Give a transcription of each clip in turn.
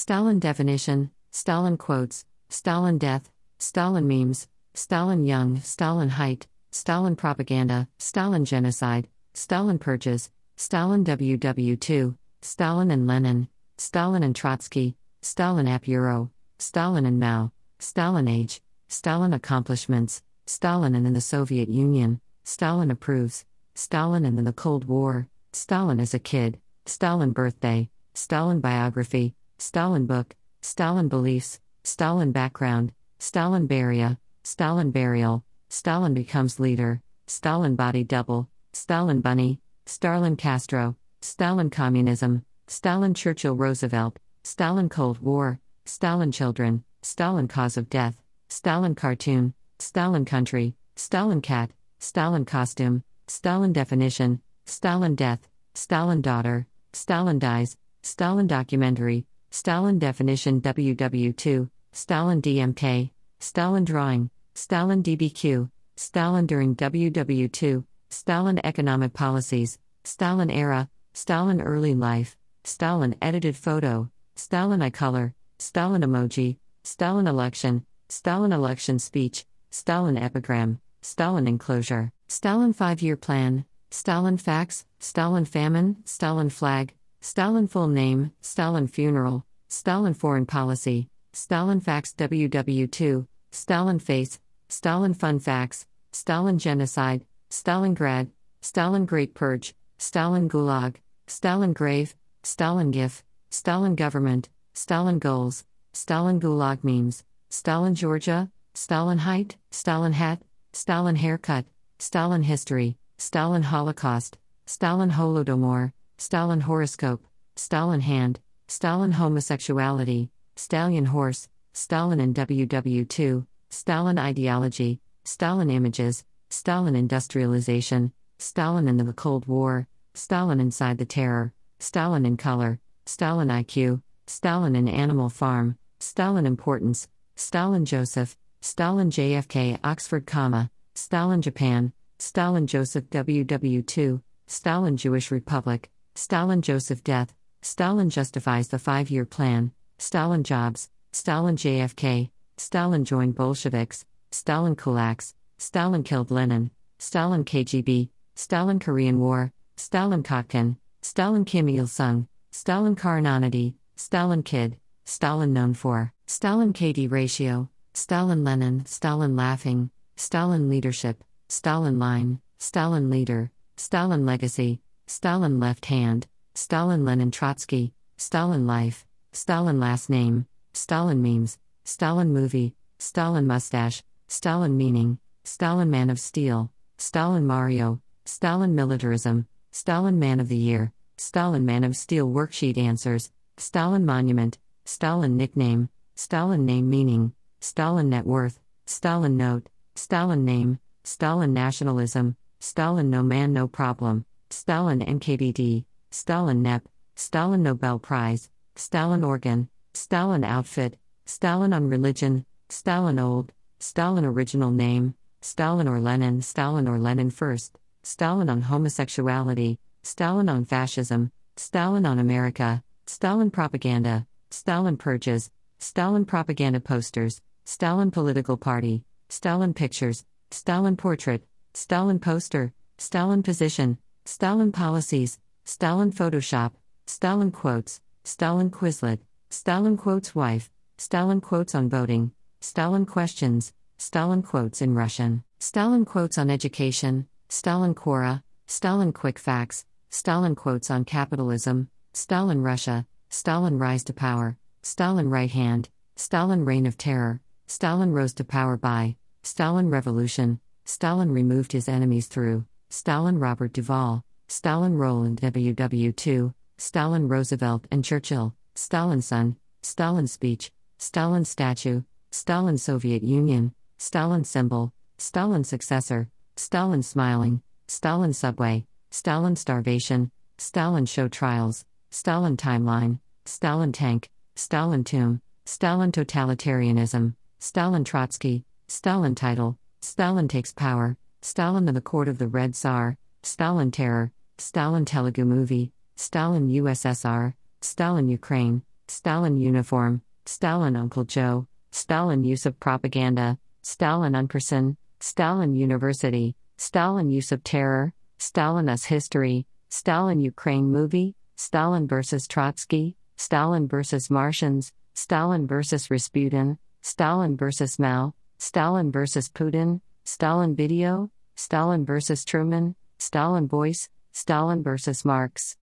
Stalin definition, Stalin quotes, Stalin death, Stalin memes, Stalin young, Stalin height, Stalin propaganda, Stalin genocide, Stalin purges, Stalin WW2, Stalin and Lenin, Stalin and Trotsky, Stalin App Euro, Stalin and Mao, Stalin age, Stalin accomplishments, Stalin and in the Soviet Union, Stalin approves, Stalin and in the Cold War, Stalin as a kid, Stalin birthday, Stalin biography, Stalin book, Stalin beliefs, Stalin background, Stalin Beria, Stalin burial, Stalin becomes leader, Stalin body double, Stalin bunny, Stalin Castro, Stalin communism, Stalin Churchill Roosevelt, Stalin Cold War, Stalin children, Stalin cause of death, Stalin cartoon, Stalin country, Stalin cat, Stalin costume, Stalin definition, Stalin death, Stalin daughter, Stalin dies, Stalin documentary, Stalin definition WW2, Stalin DMK, Stalin drawing, Stalin DBQ, Stalin during WW2, Stalin economic policies, Stalin era, Stalin early life, Stalin edited photo, Stalin eye color, Stalin emoji, Stalin election, Stalin election speech, Stalin epigram, Stalin enclosure, Stalin five year plan, Stalin facts, Stalin famine, Stalin flag, Stalin full name, Stalin funeral, Stalin foreign policy, Stalin facts WW2, Stalin face, Stalin fun facts, Stalin genocide, Stalingrad, Stalin Great Purge, Stalin Gulag, Stalin grave, Stalin gif, Stalin government, Stalin goals, Stalin Gulag memes, Stalin Georgia, Stalin height, Stalin hat, Stalin haircut, Stalin history, Stalin Holocaust, Stalin Holodomor, Stalin horoscope, Stalin hand, Stalin homosexuality, Stallion horse, Stalin in WW2, Stalin ideology, Stalin images, Stalin industrialization, Stalin in the Cold War, Stalin inside the terror, Stalin in color, Stalin IQ, Stalin in Animal Farm, Stalin importance, Stalin Joseph, Stalin JFK Oxford, comma, Stalin Japan, Stalin Joseph WW2, Stalin Jewish Republic, Stalin Joseph death, Stalin justifies the five year plan, Stalin jobs, Stalin JFK, Stalin joined Bolsheviks, Stalin kulaks, Stalin killed Lenin, Stalin KGB, Stalin Korean War, Stalin Kotkin, Stalin Kim Il sung, Stalin Karananity, Stalin Kid, Stalin known for, Stalin KD ratio, Stalin Lenin, Stalin laughing, Stalin leadership, Stalin line, Stalin leader, Stalin legacy, Stalin left hand, Stalin Lenin Trotsky, Stalin life, Stalin last name, Stalin memes, Stalin movie, Stalin mustache, Stalin meaning, Stalin man of steel, Stalin Mario, Stalin militarism, Stalin man of the year, Stalin man of steel worksheet answers, Stalin monument, Stalin nickname, Stalin name meaning, Stalin net worth, Stalin note, Stalin name, Stalin nationalism, Stalin no man no problem, Stalin NKVD, Stalin NEP, Stalin Nobel Prize, Stalin organ, Stalin outfit, Stalin on religion, Stalin old, Stalin original name, Stalin or Lenin, Stalin or Lenin first, Stalin on homosexuality, Stalin on fascism, Stalin on America, Stalin propaganda, Stalin purges, Stalin propaganda posters, Stalin political party, Stalin pictures, Stalin portrait, Stalin poster, Stalin position, Stalin policies, Stalin Photoshop, Stalin quotes, Stalin Quizlet, Stalin quotes wife, Stalin quotes on voting, Stalin questions, Stalin quotes in Russian, Stalin quotes on education, Stalin Quora, Stalin quick facts, Stalin quotes on capitalism, Stalin Russia, Stalin rise to power, Stalin right hand, Stalin reign of terror, Stalin rose to power by, Stalin revolution, Stalin removed his enemies through, Stalin Robert Duvall, Stalin Roland WW2, Stalin Roosevelt and Churchill, Stalin son, Stalin speech, Stalin statue, Stalin Soviet Union, Stalin symbol, Stalin successor, Stalin smiling, Stalin subway, Stalin starvation, Stalin show trials, Stalin timeline, Stalin tank, Stalin tomb, Stalin totalitarianism, Stalin Trotsky, Stalin title, Stalin takes power, Stalin in the court of the Red Tsar, Stalin terror, Stalin Telugu movie, Stalin USSR, Stalin Ukraine, Stalin uniform, Stalin Uncle Joe, Stalin use of propaganda, Stalin unperson, Stalin University, Stalin use of terror, Stalin us history, Stalin Ukraine movie, Stalin versus Trotsky, Stalin versus Martians, Stalin versus Rasputin, Stalin versus Mao, Stalin versus Putin, Stalin video, Stalin versus Truman, Stalin voice, Stalin versus Marx.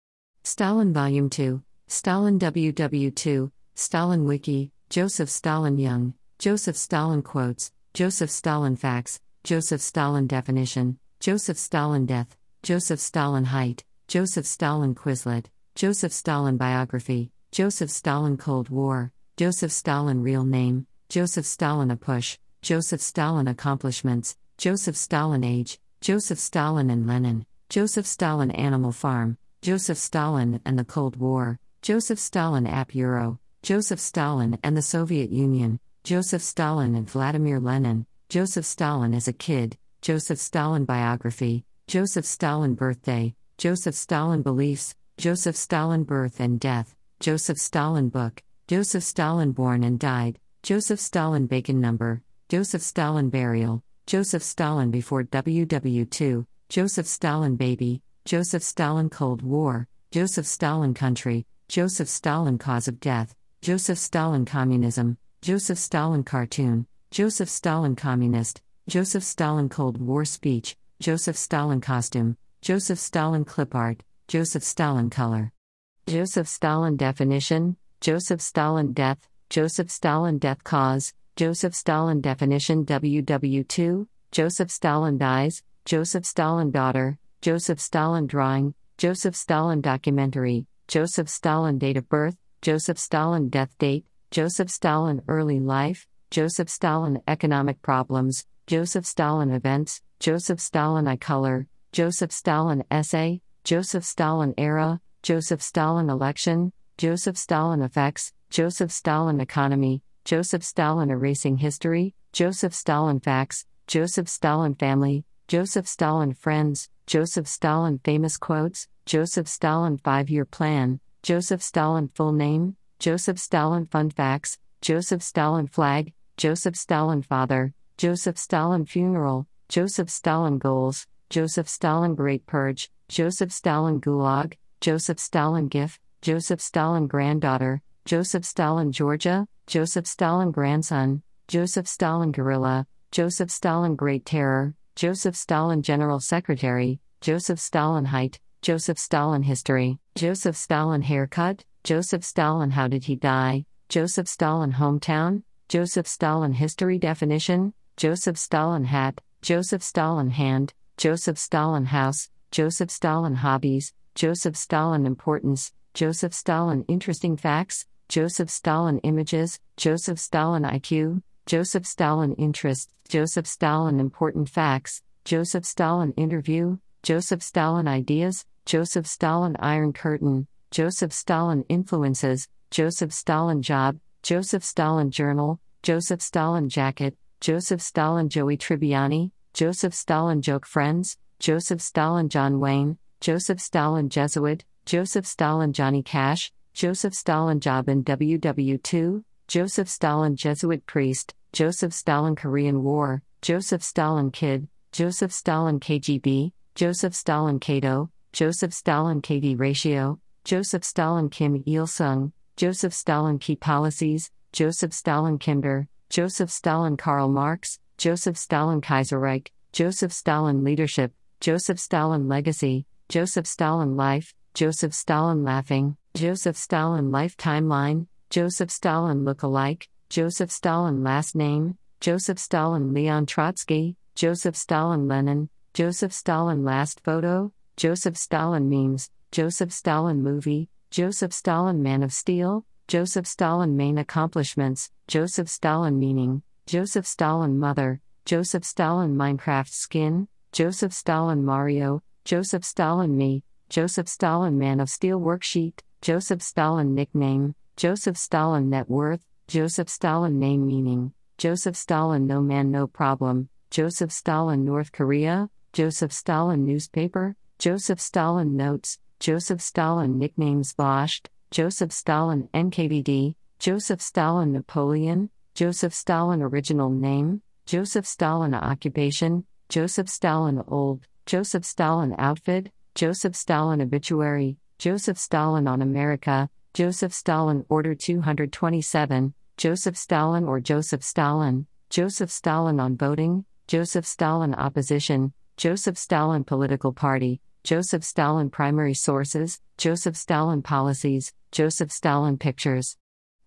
Stalin Volume 2, Stalin WW2, Stalin Wiki, Joseph Stalin Young, Joseph Stalin Quotes, Joseph Stalin Facts, Joseph Stalin Definition, Joseph Stalin Death, Joseph Stalin Height, Joseph Stalin Quizlet, Joseph Stalin Biography, Joseph Stalin Cold War, Joseph Stalin Real Name, Joseph Stalin A Push, Joseph Stalin Accomplishments, Joseph Stalin Age, Joseph Stalin and Lenin, Joseph Stalin Animal Farm, Joseph Stalin and the Cold War, Joseph Stalin App Euro, Joseph Stalin and the Soviet Union, Joseph Stalin and Vladimir Lenin, Joseph Stalin as a kid, Joseph Stalin Biography, Joseph Stalin Birthday, Joseph Stalin Beliefs, Joseph Stalin Birth and Death, Joseph Stalin Book, Joseph Stalin Born and Died, Joseph Stalin Bacon Number, Joseph Stalin Burial, Joseph Stalin Before WW2, Joseph Stalin Baby, Joseph Stalin Cold War, Joseph Stalin Country, Joseph Stalin Cause of Death, Joseph Stalin Communism, Joseph Stalin Cartoon, Joseph Stalin Communist, Joseph Stalin Cold War Speech, Joseph Stalin Costume, Joseph Stalin Clip Art, Joseph Stalin Color. Joseph Stalin Definition, Joseph Stalin Death, Joseph Stalin Death Cause, Joseph Stalin Definition WW2, Joseph Stalin Dies, Joseph Stalin Daughter, Joseph Stalin Drawing, Joseph Stalin Documentary, Joseph Stalin Date of Birth, Joseph Stalin Death Date, Joseph Stalin Early Life, Joseph Stalin Economic Problems, Joseph Stalin Events, Joseph Stalin I Color, Joseph Stalin Essay, Joseph Stalin Era, Joseph Stalin Election, Joseph Stalin Effects, Joseph Stalin Economy, Joseph Stalin Erasing History, Joseph Stalin Facts, Joseph Stalin Family, Joseph Stalin Friends, Joseph Stalin Famous Quotes, Joseph Stalin Five Year Plan, Joseph Stalin Full Name, Joseph Stalin Fun Facts, Joseph Stalin Flag, Joseph Stalin Father, Joseph Stalin Funeral, Joseph Stalin Goals, Joseph Stalin Great Purge, Joseph Stalin Gulag, Joseph Stalin GIF, Joseph Stalin Granddaughter, Joseph Stalin Georgia, Joseph Stalin Grandson, Joseph Stalin Guerrilla, Joseph Stalin Great Terror, Joseph Stalin General Secretary, Joseph Stalin Height, Joseph Stalin History, Joseph Stalin Haircut, Joseph Stalin How Did He Die, Joseph Stalin Hometown, Joseph Stalin History Definition, Joseph Stalin Hat, Joseph Stalin Hand, Joseph Stalin House, Joseph Stalin Hobbies, Joseph Stalin Importance, Joseph Stalin Interesting Facts, Joseph Stalin Images, Joseph Stalin IQ, Joseph Stalin Interest, Joseph Stalin Important Facts, Joseph Stalin Interview, Joseph Stalin Ideas, Joseph Stalin Iron Curtain, Joseph Stalin Influences, Joseph Stalin Job, Joseph Stalin Journal, Joseph Stalin Jacket, Joseph Stalin Joey Tribbiani, Joseph Stalin Joke Friends, Joseph Stalin John Wayne, Joseph Stalin Jesuit, Joseph Stalin Johnny Cash, Joseph Stalin Job in WW2, Joseph Stalin Jesuit Priest, Joseph Stalin Korean War, Joseph Stalin Kid, Joseph Stalin KGB, Joseph Stalin Cato, Joseph Stalin KD Ratio, Joseph Stalin Kim Il sung, Joseph Stalin Key Policies, Joseph Stalin Kinder, Joseph Stalin Karl Marx, Joseph Stalin Kaiserreich, Joseph Stalin Leadership, Joseph Stalin Legacy, Joseph Stalin Life, Joseph Stalin Laughing, Joseph Stalin Life Timeline, Joseph Stalin Look-alike, Joseph Stalin Last Name, Joseph Stalin Leon Trotsky, Joseph Stalin Lenin, Joseph Stalin Last Photo, Joseph Stalin Memes, Joseph Stalin Movie, Joseph Stalin Man of Steel, Joseph Stalin Main Accomplishments, Joseph Stalin Meaning, Joseph Stalin Mother, Joseph Stalin Minecraft Skin, Joseph Stalin Mario, Joseph Stalin Me, Joseph Stalin Man of Steel Worksheet, Joseph Stalin Nickname, Joseph Stalin Net Worth, Joseph Stalin Name Meaning, Joseph Stalin No Man No Problem, Joseph Stalin North Korea, Joseph Stalin Newspaper, Joseph Stalin Notes, Joseph Stalin Nicknames Boshed, Joseph Stalin NKVD, Joseph Stalin Napoleon, Joseph Stalin Original Name, Joseph Stalin Occupation, Joseph Stalin Old, Joseph Stalin Outfit, Joseph Stalin Obituary, Joseph Stalin on America, Joseph Stalin Order 227, Joseph Stalin or Joseph Stalin, Joseph Stalin on voting, Joseph Stalin Opposition, Joseph Stalin Political Party, Joseph Stalin Primary Sources, Joseph Stalin Policies, Joseph Stalin Pictures.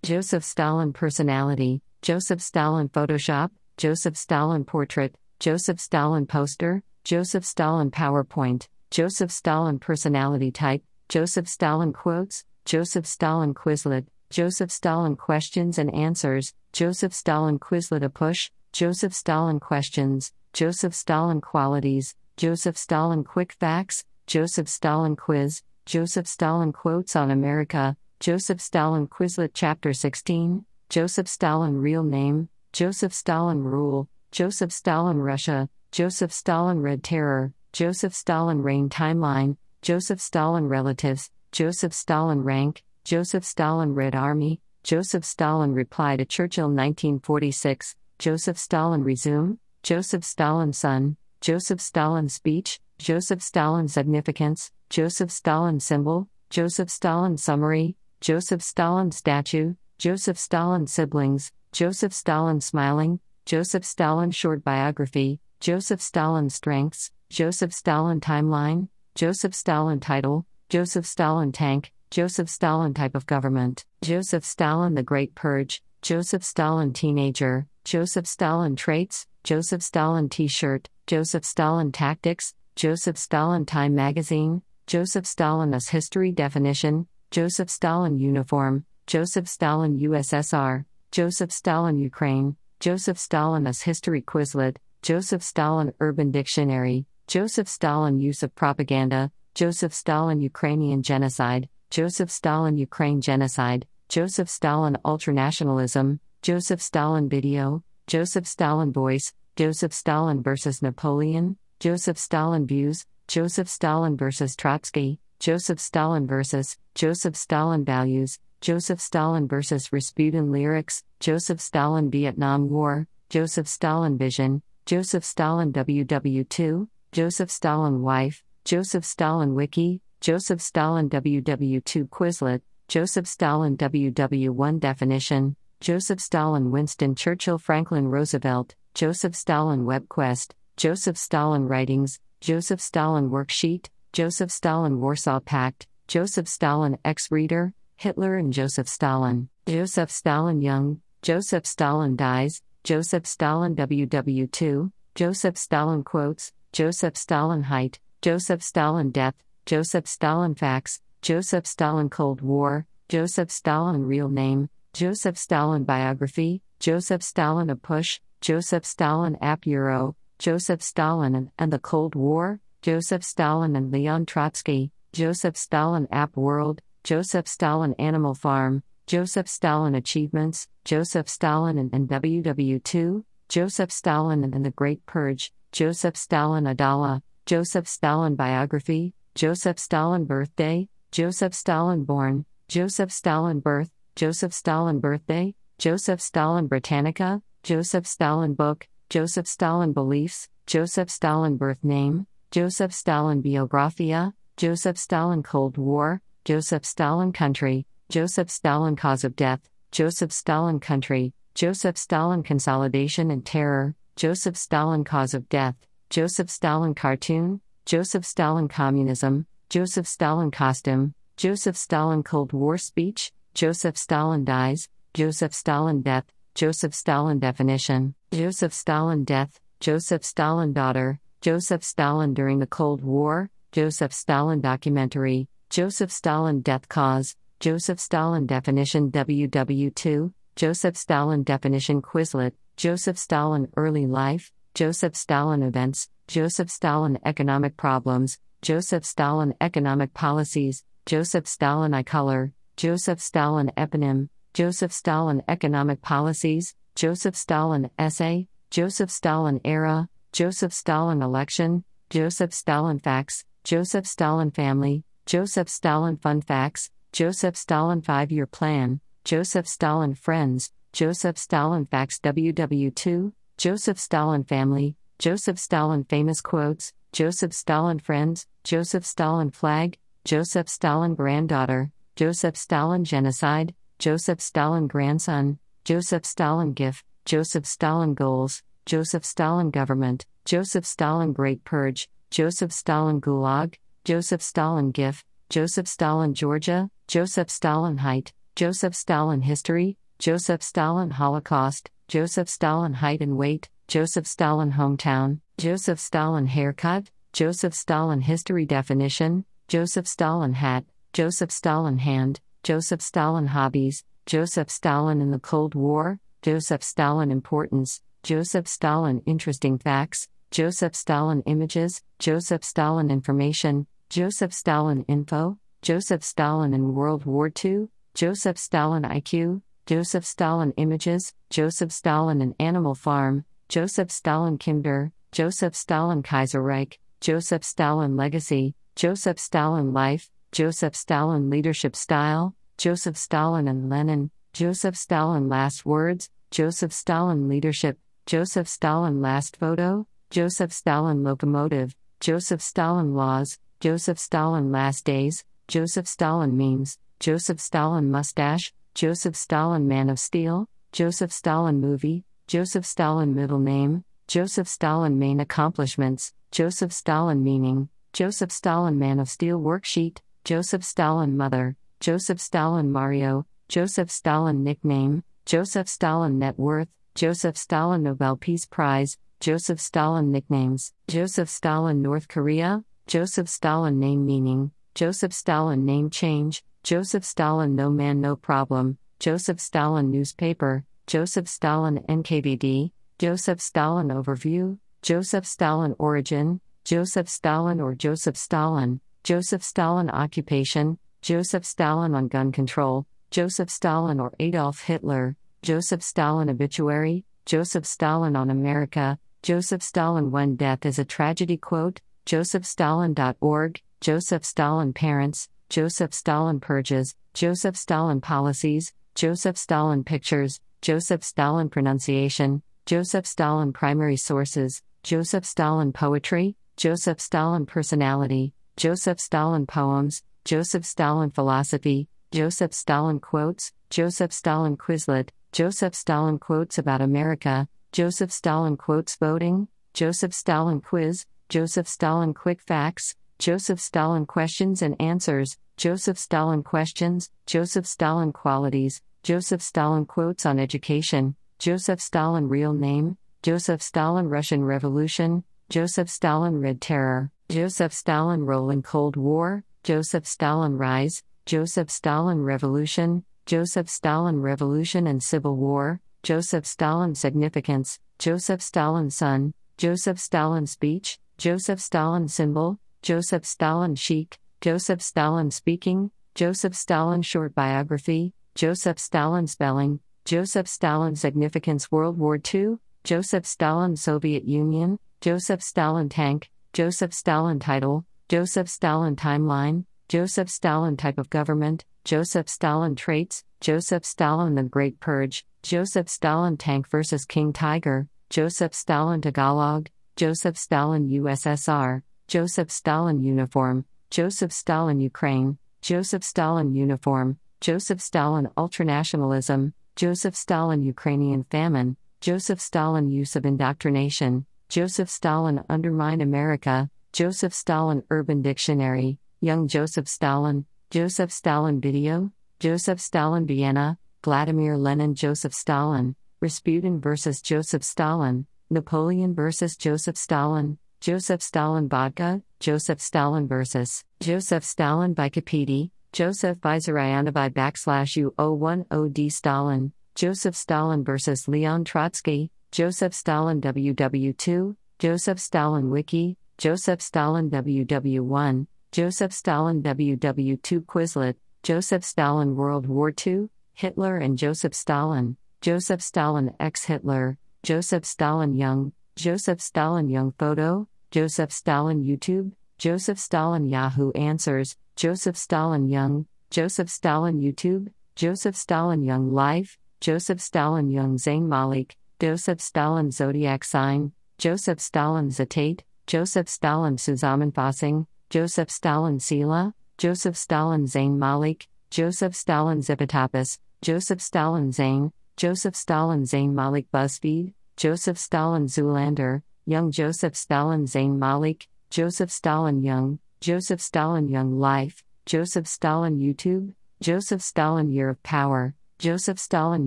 Joseph Stalin Personality, Joseph Stalin Photoshop, Joseph Stalin Portrait, Joseph Stalin Poster, Joseph Stalin PowerPoint, Joseph Stalin Personality Type, Joseph Stalin Quotes, Joseph Stalin Quizlet, Joseph Stalin Questions and Answers, Joseph Stalin Quizlet A Push, Joseph Stalin Questions, Joseph Stalin Qualities, Joseph Stalin Quick Facts, Joseph Stalin Quiz, Joseph Stalin Quotes on America, Joseph Stalin Quizlet Chapter 16, Joseph Stalin Real Name, Joseph Stalin Rule, Joseph Stalin Russia, Joseph Stalin Red Terror, Joseph Stalin Reign Timeline, Joseph Stalin Relatives, Joseph Stalin Rank, Joseph Stalin Red Army, Joseph Stalin Reply to Churchill 1946, Joseph Stalin Resume, Joseph Stalin Son, Joseph Stalin Speech, Joseph Stalin Significance, Joseph Stalin Symbol, Joseph Stalin Summary, Joseph Stalin Statue, Joseph Stalin Siblings, Joseph Stalin Smiling, Joseph Stalin Short Biography, Joseph Stalin Strengths, Joseph Stalin Timeline, Joseph Stalin Title, Joseph Stalin Tank, Joseph Stalin Type of Government, Joseph Stalin The Great Purge, Joseph Stalin Teenager, Joseph Stalin Traits, Joseph Stalin T shirt, Joseph Stalin Tactics, Joseph Stalin Time Magazine, Joseph Stalin as History Definition, Joseph Stalin Uniform, Joseph Stalin USSR, Joseph Stalin Ukraine, Joseph Stalin as History Quizlet, Joseph Stalin Urban Dictionary, Joseph Stalin Use of Propaganda, Joseph Stalin Ukrainian Genocide, Joseph Stalin Ukraine Genocide, Joseph Stalin Ultranationalism, Joseph Stalin Video, Joseph Stalin Voice, Joseph Stalin vs. Napoleon, Joseph Stalin Views, Joseph Stalin vs. Trotsky, Joseph Stalin vs. Joseph Stalin Values, Joseph Stalin vs. Rasputin Lyrics, Joseph Stalin Vietnam War, Joseph Stalin Vision, Joseph Stalin WW2, Joseph Stalin Wife, Joseph Stalin Wiki, Joseph Stalin WW2 Quizlet, Joseph Stalin WW1 Definition, Joseph Stalin Winston Churchill Franklin Roosevelt, Joseph Stalin WebQuest, Joseph Stalin Writings, Joseph Stalin Worksheet, Joseph Stalin Warsaw Pact, Joseph Stalin X Reader, Hitler and Joseph Stalin, Joseph Stalin Young, Joseph Stalin Dies, Joseph Stalin WW2, Joseph Stalin Quotes, Joseph Stalin Height, Joseph Stalin Death, Joseph Stalin Facts, Joseph Stalin Cold War, Joseph Stalin Real Name, Joseph Stalin Biography, Joseph Stalin A Push, Joseph Stalin App Euro, Joseph Stalin and, and the Cold War, Joseph Stalin and Leon Trotsky, Joseph Stalin App World, Joseph Stalin Animal Farm, Joseph Stalin Achievements, Joseph Stalin and, and WW2, Joseph Stalin and, and the Great Purge, Joseph Stalin Adala, Joseph Stalin Biography, Joseph Stalin Birthday, Joseph Stalin Born, Joseph Stalin Birth, Joseph Stalin Birthday, Joseph Stalin Britannica, Joseph Stalin Book, Joseph Stalin Beliefs, Joseph Stalin Birth Name, Joseph Stalin Biographia, Joseph Stalin Cold War, Joseph Stalin Country, Joseph Stalin Cause of Death, Joseph Stalin Country, Joseph Stalin Consolidation and Terror, Joseph Stalin Cause of Death, Joseph Stalin Cartoon, Joseph Stalin Communism, Joseph Stalin Costume, Joseph Stalin Cold War Speech, Joseph Stalin Dies, Joseph Stalin Death, Joseph Stalin Definition, Joseph Stalin Death, Joseph Stalin Daughter, Joseph Stalin During the Cold War, Joseph Stalin Documentary, Joseph Stalin Death Cause, Joseph Stalin Definition WW2, Joseph Stalin Definition Quizlet, Joseph Stalin Early Life, Joseph Stalin Events, Joseph Stalin Economic Problems, Joseph Stalin Economic Policies, Joseph Stalin I Color, Joseph Stalin Eponym, Joseph Stalin Economic Policies, Joseph Stalin Essay, Joseph Stalin Era, Joseph Stalin Election, Joseph Stalin Facts, Joseph Stalin Family, Joseph Stalin Fun Facts, Joseph Stalin Five Year Plan, Joseph Stalin Friends, Joseph Stalin Facts WW2, Joseph Stalin Family, Joseph Stalin Famous Quotes, Joseph Stalin Friends, Joseph Stalin Flag, Joseph Stalin Granddaughter, Joseph Stalin Genocide, Joseph Stalin Grandson, Joseph Stalin GIF, Joseph Stalin Goals, Joseph Stalin Government, Joseph Stalin Great Purge, Joseph Stalin Gulag, Joseph Stalin GIF, Joseph Stalin Georgia, Joseph Stalin Height, Joseph Stalin History, Joseph Stalin Holocaust, Joseph Stalin Height and Weight, Joseph Stalin Hometown, Joseph Stalin Haircut, Joseph Stalin History Definition, Joseph Stalin Hat, Joseph Stalin Hand, Joseph Stalin Hobbies, Joseph Stalin in the Cold War, Joseph Stalin Importance, Joseph Stalin Interesting Facts, Joseph Stalin Images, Joseph Stalin Information, Joseph Stalin Info, Joseph Stalin in World War II, Joseph Stalin IQ, Joseph Stalin Images, Joseph Stalin in Animal Farm, Joseph Stalin Kinder, Joseph Stalin Kaiserreich, Joseph Stalin Legacy, Joseph Stalin Life, Joseph Stalin Leadership Style, Joseph Stalin and Lenin, Joseph Stalin Last Words, Joseph Stalin Leadership, Joseph Stalin Last Photo, Joseph Stalin Locomotive, Joseph Stalin Laws, Joseph Stalin Last Days, Joseph Stalin Memes, Joseph Stalin Mustache, Joseph Stalin Man of Steel, Joseph Stalin Movie, Joseph Stalin Middle Name, Joseph Stalin Main Accomplishments, Joseph Stalin Meaning, Joseph Stalin Man of Steel Worksheet, Joseph Stalin Mother, Joseph Stalin Mario, Joseph Stalin Nickname, Joseph Stalin Net Worth, Joseph Stalin Nobel Peace Prize, Joseph Stalin Nicknames, Joseph Stalin North Korea, Joseph Stalin Name Meaning, Joseph Stalin Name Change, Joseph Stalin No Man No Problem, Joseph Stalin Newspaper, Joseph Stalin NKVD, Joseph Stalin Overview, Joseph Stalin Origin, Joseph Stalin or Joseph Stalin, Joseph Stalin Occupation, Joseph Stalin on Gun Control, Joseph Stalin or Adolf Hitler, Joseph Stalin Obituary, Joseph Stalin on America, Joseph Stalin When Death is a Tragedy Quote, JosephStalin.org, Joseph Stalin Parents, Joseph Stalin Purges, Joseph Stalin Policies, Joseph Stalin Pictures, Joseph Stalin Pronunciation, Joseph Stalin Primary Sources, Joseph Stalin Poetry, Joseph Stalin Personality, Joseph Stalin Poems, Joseph Stalin Philosophy, Joseph Stalin Quotes, Joseph Stalin Quizlet, Joseph Stalin Quotes About America, Joseph Stalin Quotes Voting, Joseph Stalin Quiz, Joseph Stalin Quick Facts, Joseph Stalin Questions and Answers, Joseph Stalin Questions, Joseph Stalin Qualities, Joseph Stalin Quotes on Education, Joseph Stalin Real Name, Joseph Stalin Russian Revolution, Joseph Stalin Red Terror, Joseph Stalin Role in Cold War, Joseph Stalin Rise, Joseph Stalin Revolution, Joseph Stalin Revolution and Civil War, Joseph Stalin Significance, Joseph Stalin Son, Joseph Stalin Speech, Joseph Stalin Symbol, Joseph Stalin Chic, Joseph Stalin Speaking, Joseph Stalin Short Biography, Joseph Stalin Spelling, Joseph Stalin Significance World War II, Joseph Stalin Soviet Union, Joseph Stalin Tank, Joseph Stalin Title, Joseph Stalin Timeline, Joseph Stalin Type of Government, Joseph Stalin Traits, Joseph Stalin The Great Purge, Joseph Stalin Tank vs. King Tiger, Joseph Stalin Tagalog, Joseph Stalin USSR, Joseph Stalin Uniform, Joseph Stalin Ukraine, Joseph Stalin Uniform, Joseph Stalin Ultranationalism, Joseph Stalin Ukrainian Famine, Joseph Stalin Use of Indoctrination, Joseph Stalin Undermine America, Joseph Stalin Urban Dictionary, Young Joseph Stalin, Joseph Stalin Video, Joseph Stalin Vienna, Vladimir Lenin Joseph Stalin, Rasputin vs. Joseph Stalin, Napoleon vs. Joseph Stalin, Joseph Stalin Vodka, Joseph Stalin vs. Joseph Stalin Vikipedi, Joseph Vizarayanovai backslash U010D Stalin, Joseph Stalin vs. Leon Trotsky, Joseph Stalin WW2, Joseph Stalin Wiki, Joseph Stalin WW1, Joseph Stalin WW2 Quizlet, Joseph Stalin World War II, Hitler and Joseph Stalin, Joseph Stalin ex Hitler, Joseph Stalin Young, Joseph Stalin Young Photo, Joseph Stalin YouTube, Joseph Stalin Yahoo Answers, Joseph Stalin Young, Joseph Stalin YouTube, Joseph Stalin Young Life, Joseph Stalin Young Zayn Malik, Joseph Stalin Zodiac Sign, Joseph Stalin Zitate, Joseph Stalin Zusammenfassung, Joseph Stalin Sila, Joseph Stalin Zayn Malik, Joseph Stalin Zipatapis, Joseph Stalin Zayn, Joseph Stalin Zayn Malik BuzzFeed, Joseph Stalin Zoolander, Young Joseph Stalin Zayn Malik, Joseph Stalin Young, Joseph Stalin Young Life, Joseph Stalin YouTube, Joseph Stalin Year of Power, Joseph Stalin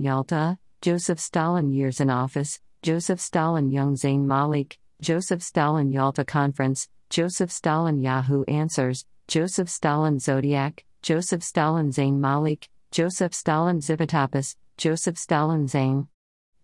Yalta, Joseph Stalin Years in Office, Joseph Stalin Young Zayn Malik, Joseph Stalin Yalta Conference, Joseph Stalin Yahoo Answers, Joseph Stalin Zodiac, Joseph Stalin Zayn Malik, Joseph Stalin Zivotopis, Joseph Stalin Zayn,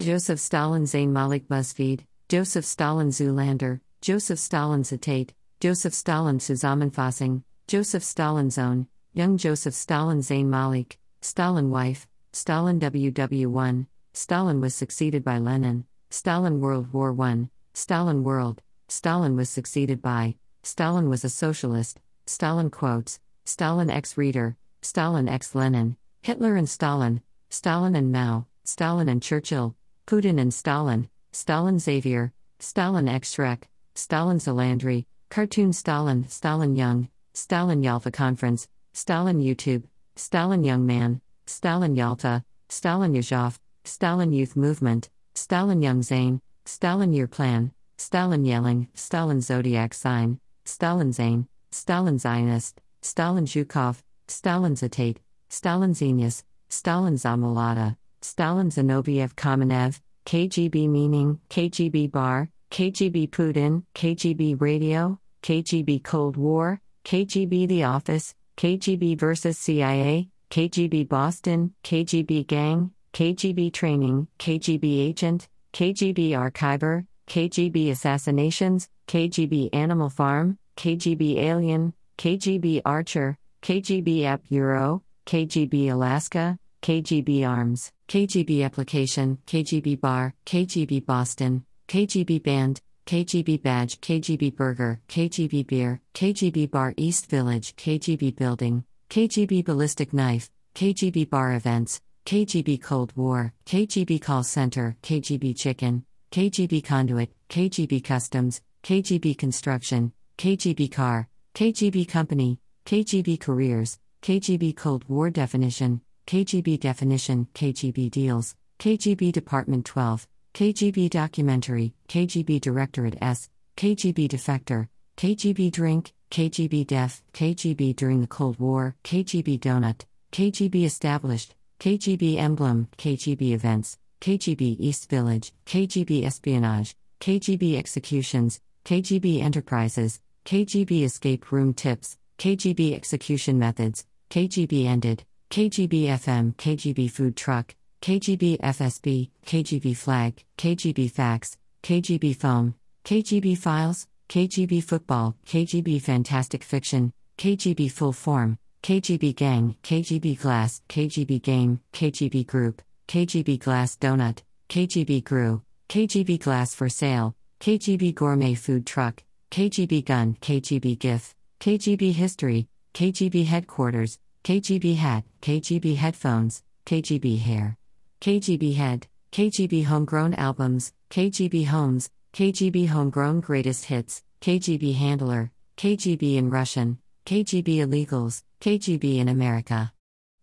Joseph Stalin Zayn Malik BuzzFeed, Joseph Stalin Zoolander, Joseph Stalin Zitate, Joseph Stalin Zusammenfassung, Joseph Stalin Zone, Young Joseph Stalin Zayn Malik, Stalin Wife, Stalin WW1, Stalin was succeeded by Lenin, Stalin World War I, Stalin World, Stalin was succeeded by, Stalin was a socialist, Stalin quotes, Stalin ex reader, Stalin ex Lenin, Hitler and Stalin, Stalin and Mao, Stalin and Churchill, Putin and Stalin, Stalin Xavier, Stalin ex Shrek, Stalin Zalandri, Cartoon Stalin, Stalin Young, Stalin Yalta Conference, Stalin YouTube, Stalin Young Man, Stalin Yalta, Stalin Yuzhov, Stalin Youth Movement, Stalin Young Zayn, Stalin Year Plan, Stalin Yelling, Stalin Zodiac Sign, Stalin Zayn, Stalin Zionist, Stalin Zhukov, Stalin Zitate, Stalin Zenius, Stalin Zamolata, Stalin Zinoviev Kamenev, KGB Meaning, KGB Bar, KGB Putin, KGB Radio, KGB Cold War, KGB The Office, KGB vs. CIA, KGB Boston, KGB Gang, KGB Training, KGB Agent, KGB Archiver, KGB Assassinations, KGB Animal Farm, KGB Alien, KGB Archer, KGB App Bureau, KGB Alaska, KGB Arms, KGB Application, KGB Bar, KGB Boston, KGB Band, KGB Badge, KGB Burger, KGB Beer, KGB Bar East Village, KGB Building, KGB Ballistic Knife, KGB Bar Events, KGB Cold War, KGB Call Center, KGB Chicken, KGB Conduit, KGB Customs, KGB Construction, KGB Car, KGB Company, KGB Careers, KGB Cold War Definition, KGB Definition, KGB Deals, KGB Department 12, KGB Documentary, KGB Directorate S, KGB Defector, KGB Drink, KGB Def, KGB During the Cold War, KGB Donut, KGB Established, KGB Emblem, KGB Events, KGB East Village, KGB Espionage, KGB Executions, KGB Enterprises, KGB Escape Room Tips, KGB Execution Methods, KGB Ended, KGB FM, KGB Food Truck, KGB FSB, KGB Flag, KGB Fax, KGB Foam, KGB Files, KGB Football, KGB Fantastic Fiction, KGB Full Form, KGB Gang, KGB Glass, KGB Game, KGB Group, KGB Glass Donut, KGB Grew, KGB Glass for Sale, KGB Gourmet Food Truck, KGB Gun, KGB GIF, KGB History, KGB Headquarters, KGB Hat, KGB Headphones, KGB Hair, KGB Head, KGB Homegrown Albums, KGB Homes, KGB Homegrown Greatest Hits, KGB Handler, KGB in Russian, KGB Illegals, KGB in America,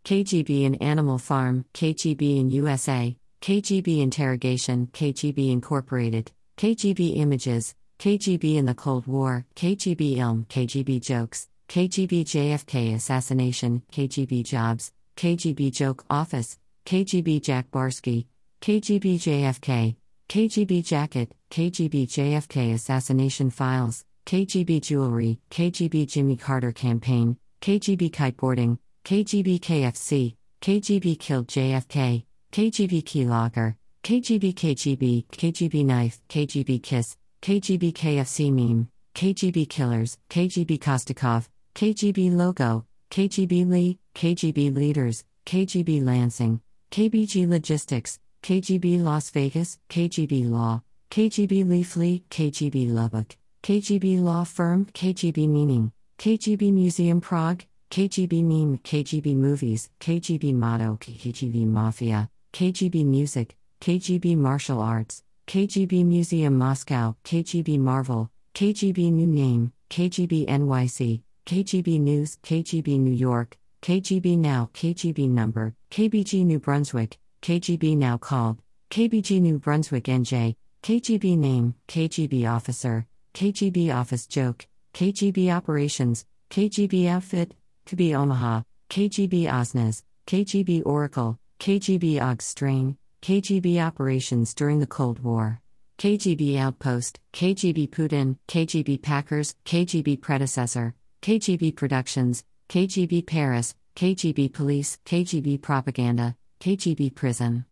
KGB in Animal Farm, KGB in USA, KGB Interrogation, KGB Incorporated, KGB Images, KGB in the Cold War, KGB Ilm, KGB Jokes, KGB JFK Assassination, KGB Jobs, KGB Joke Office, KGB Jack Barsky, KGB JFK, KGB Jacket, KGB JFK Assassination Files, KGB Jewelry, KGB Jimmy Carter Campaign, KGB Kiteboarding, KGB KFC, KGB Killed JFK, KGB Keylogger, KGB KGB, KGB Knife, KGB Kiss, KGB KFC Meme, KGB Killers, KGB Kostikov, KGB Logo, KGB Lee, KGB Leaders, KGB Lansing, KBG Logistics, KGB Las Vegas, KGB Law, KGB Leafly, KGB Lubbock, KGB Law Firm, KGB Meaning, KGB Museum Prague, KGB meme, KGB movies, KGB motto, KGB mafia, KGB music, KGB martial arts, KGB Museum Moscow, KGB Marvel, KGB New Name, KGB NYC, KGB News, KGB New York, KGB Now, KGB Number, KBG New Brunswick, KGB Now Called, KBG New Brunswick NJ, KGB Name, KGB Officer, KGB Office Joke, KGB Operations, KGB Outfit, KB Omaha, KGB Osnes, KGB Oracle, KGB Og Strain, KGB operations during the Cold War. KGB Outpost, KGB Putin, KGB Packers, KGB Predecessor, KGB Productions, KGB Paris, KGB Police, KGB Propaganda, KGB Prison.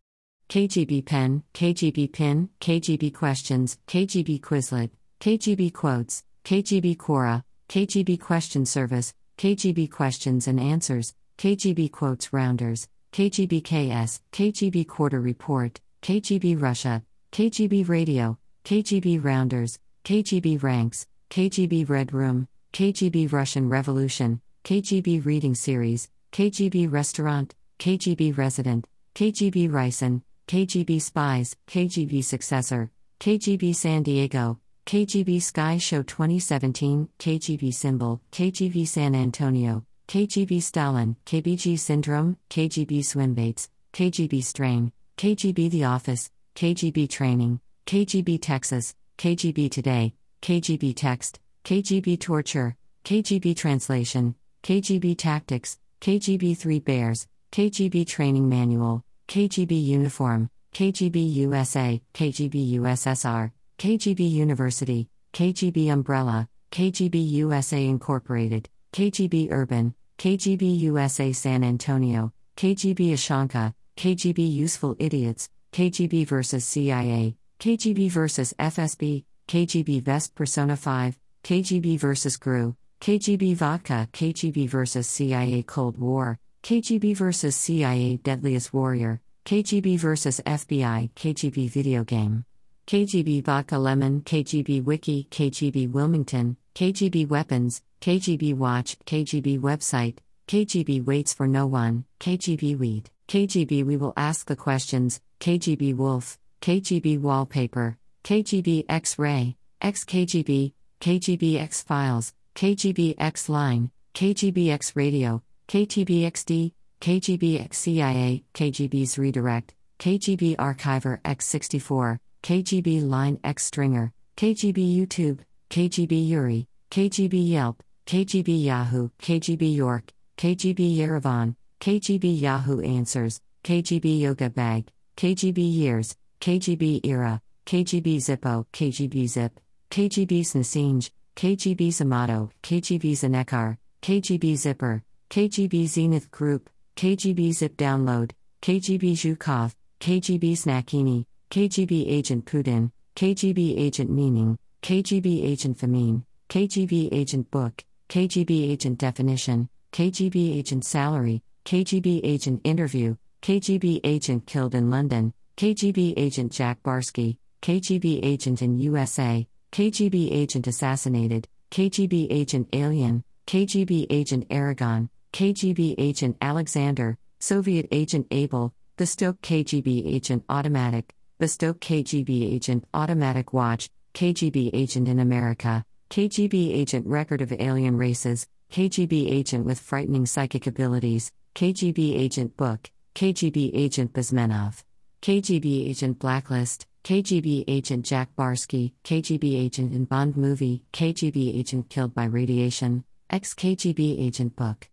KGB Pen, KGB Pin, KGB Questions, KGB Quizlet, KGB Quotes, KGB Quora, KGB Question Service, KGB Questions and Answers, KGB Quotes Rounders, KGB KS, KGB Quarter Report, KGB Russia, KGB Radio, KGB Rounders, KGB Ranks, KGB Red Room, KGB Russian Revolution, KGB Reading Series, KGB Restaurant, KGB Resident, KGB Ryson, KGB Spies, KGB Successor, KGB San Diego, KGB Sky Show 2017, KGB Symbol, KGB San Antonio, KGB Stalin, KBG Syndrome, KGB Swimbaits, KGB Strain, KGB The Office, KGB Training, KGB Texas, KGB Today, KGB Text, KGB Torture, KGB Translation, KGB Tactics, KGB Three Bears, KGB Training Manual, KGB Uniform, KGB USA, KGB USSR, KGB University, KGB Umbrella, KGB USA Incorporated, KGB Urban, KGB USA San Antonio, KGB Ushanka, KGB Useful Idiots, KGB vs. CIA, KGB vs. FSB, KGB Vest Persona 5, KGB vs. GRU, KGB Vodka, KGB vs. CIA Cold War, KGB vs. CIA Deadliest Warrior, KGB vs. FBI, KGB Video Game. KGB Vodka Lemon, KGB Wiki, KGB Wilmington, KGB Weapons, KGB Watch, KGB Website, KGB Waits for No One, KGB Weed, KGB We Will Ask the Questions, KGB Wolf, KGB Wallpaper, KGB X Ray, XKGB, KGB X Files, KGBX Line, KGBX Radio, KTB XD, KGB CIA, KGB's Redirect, KGB Archiver X64, KGB Line X Stringer, KGB YouTube, KGB Yuri, KGB Yelp, KGB Yahoo, KGB York, KGB Yerevan, KGB Yahoo Answers, KGB Yoga Bag, KGB Years, KGB Era, KGB Zippo, KGB Zip, KGB Snasinj, KGB Zamato, KGB Zanekar, KGB Zipper, KGB Zenith Group, KGB Zip Download, KGB Zhukov, KGB Snackini, KGB Agent Putin, KGB Agent Meaning, KGB Agent Famine, KGB Agent Book, KGB Agent Definition, KGB Agent Salary, KGB Agent Interview, KGB Agent Killed in London, KGB Agent Jack Barsky, KGB Agent in USA, KGB Agent Assassinated, KGB Agent Alien, KGB Agent Aragon, KGB Agent Alexander, Soviet Agent Abel, the Stoke KGB Agent Automatic, the Stoke KGB Agent Automatic Watch, KGB Agent in America, KGB Agent Record of Alien Races, KGB Agent with Frightening Psychic Abilities, KGB Agent Book, KGB Agent Bezmenov, KGB Agent Blacklist, KGB Agent Jack Barsky, KGB Agent in Bond Movie, KGB Agent Killed by Radiation, ex KGB Agent Book.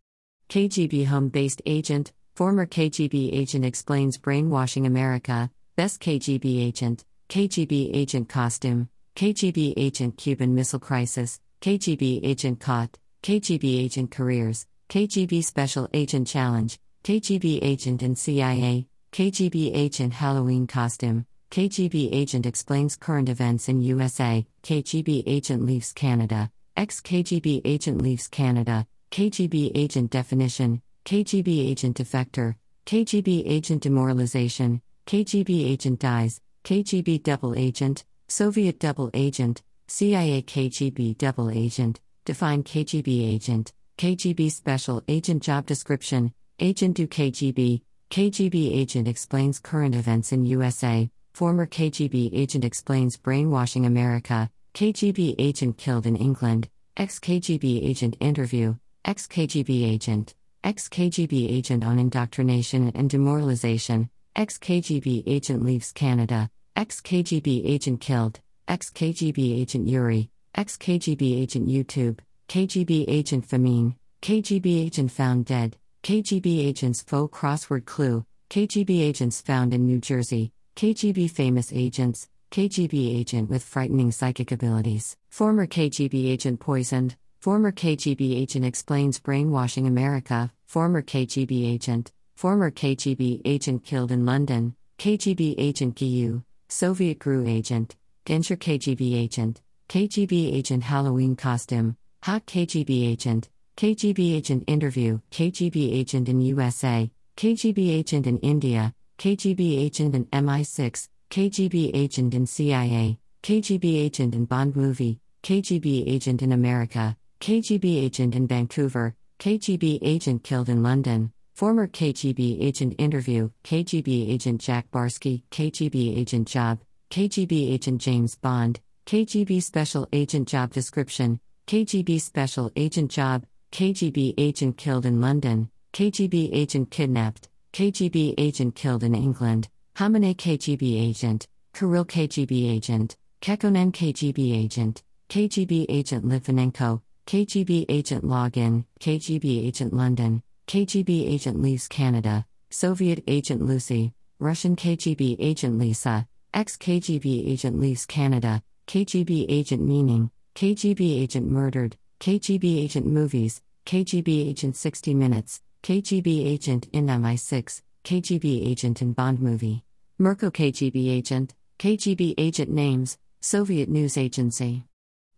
KGB Home Based Agent, former KGB Agent explains Brainwashing America, Best KGB Agent, KGB Agent Costume, KGB Agent Cuban Missile Crisis, KGB Agent Caught, KGB Agent Careers, KGB Special Agent Challenge, KGB Agent in CIA, KGB Agent Halloween Costume, KGB Agent Explains Current Events in USA, KGB Agent Leaves Canada, ex KGB Agent Leaves Canada, KGB Agent Definition, KGB Agent Defector, KGB Agent Demoralization, KGB agent dies, KGB double agent, Soviet double agent, CIA KGB double agent, define KGB agent, KGB Special Agent Job Description Agent do KGB KGB agent explains current events in USA. Former KGB agent explains brainwashing America. KGB agent killed in England. Ex KGB agent interview. Ex KGB agent. Ex KGB agent on indoctrination and demoralization. Ex KGB agent leaves Canada. Ex KGB agent killed. Ex KGB agent Yuri. Ex KGB agent YouTube. KGB agent Famine. KGB agent found dead. KGB agents faux crossword clue. KGB agents found in New Jersey. KGB famous agents. KGB agent with frightening psychic abilities. Former KGB agent poisoned. Former KGB agent explains brainwashing America. Former KGB agent. Former KGB agent killed in London. KGB agent Giyu. Soviet GRU agent. Genscher KGB agent. KGB agent Halloween costume. Hot KGB agent. KGB agent interview. KGB agent in USA. KGB agent in India. KGB agent in MI6. KGB agent in CIA, KGB agent in Bond movie, KGB agent in America, KGB agent in Vancouver, KGB agent killed in London, former KGB agent interview, KGB agent Jack Barsky, KGB agent job, KGB agent James Bond, KGB special agent job description, KGB special agent job, KGB agent killed in London, KGB agent kidnapped, KGB agent killed in England. Hamane KGB agent, Kirill KGB agent, Kekkonen KGB agent, KGB agent Litvinenko, KGB agent login, KGB agent London, KGB agent leaves Canada, Soviet agent Lucy, Russian KGB agent Lisa, ex KGB agent leaves Canada, KGB agent meaning, KGB agent murdered, KGB agent movies, KGB agent 60 minutes, KGB agent in MI6, KGB agent in Bond movie. Mirko KGB agent, KGB agent names, Soviet News Agency.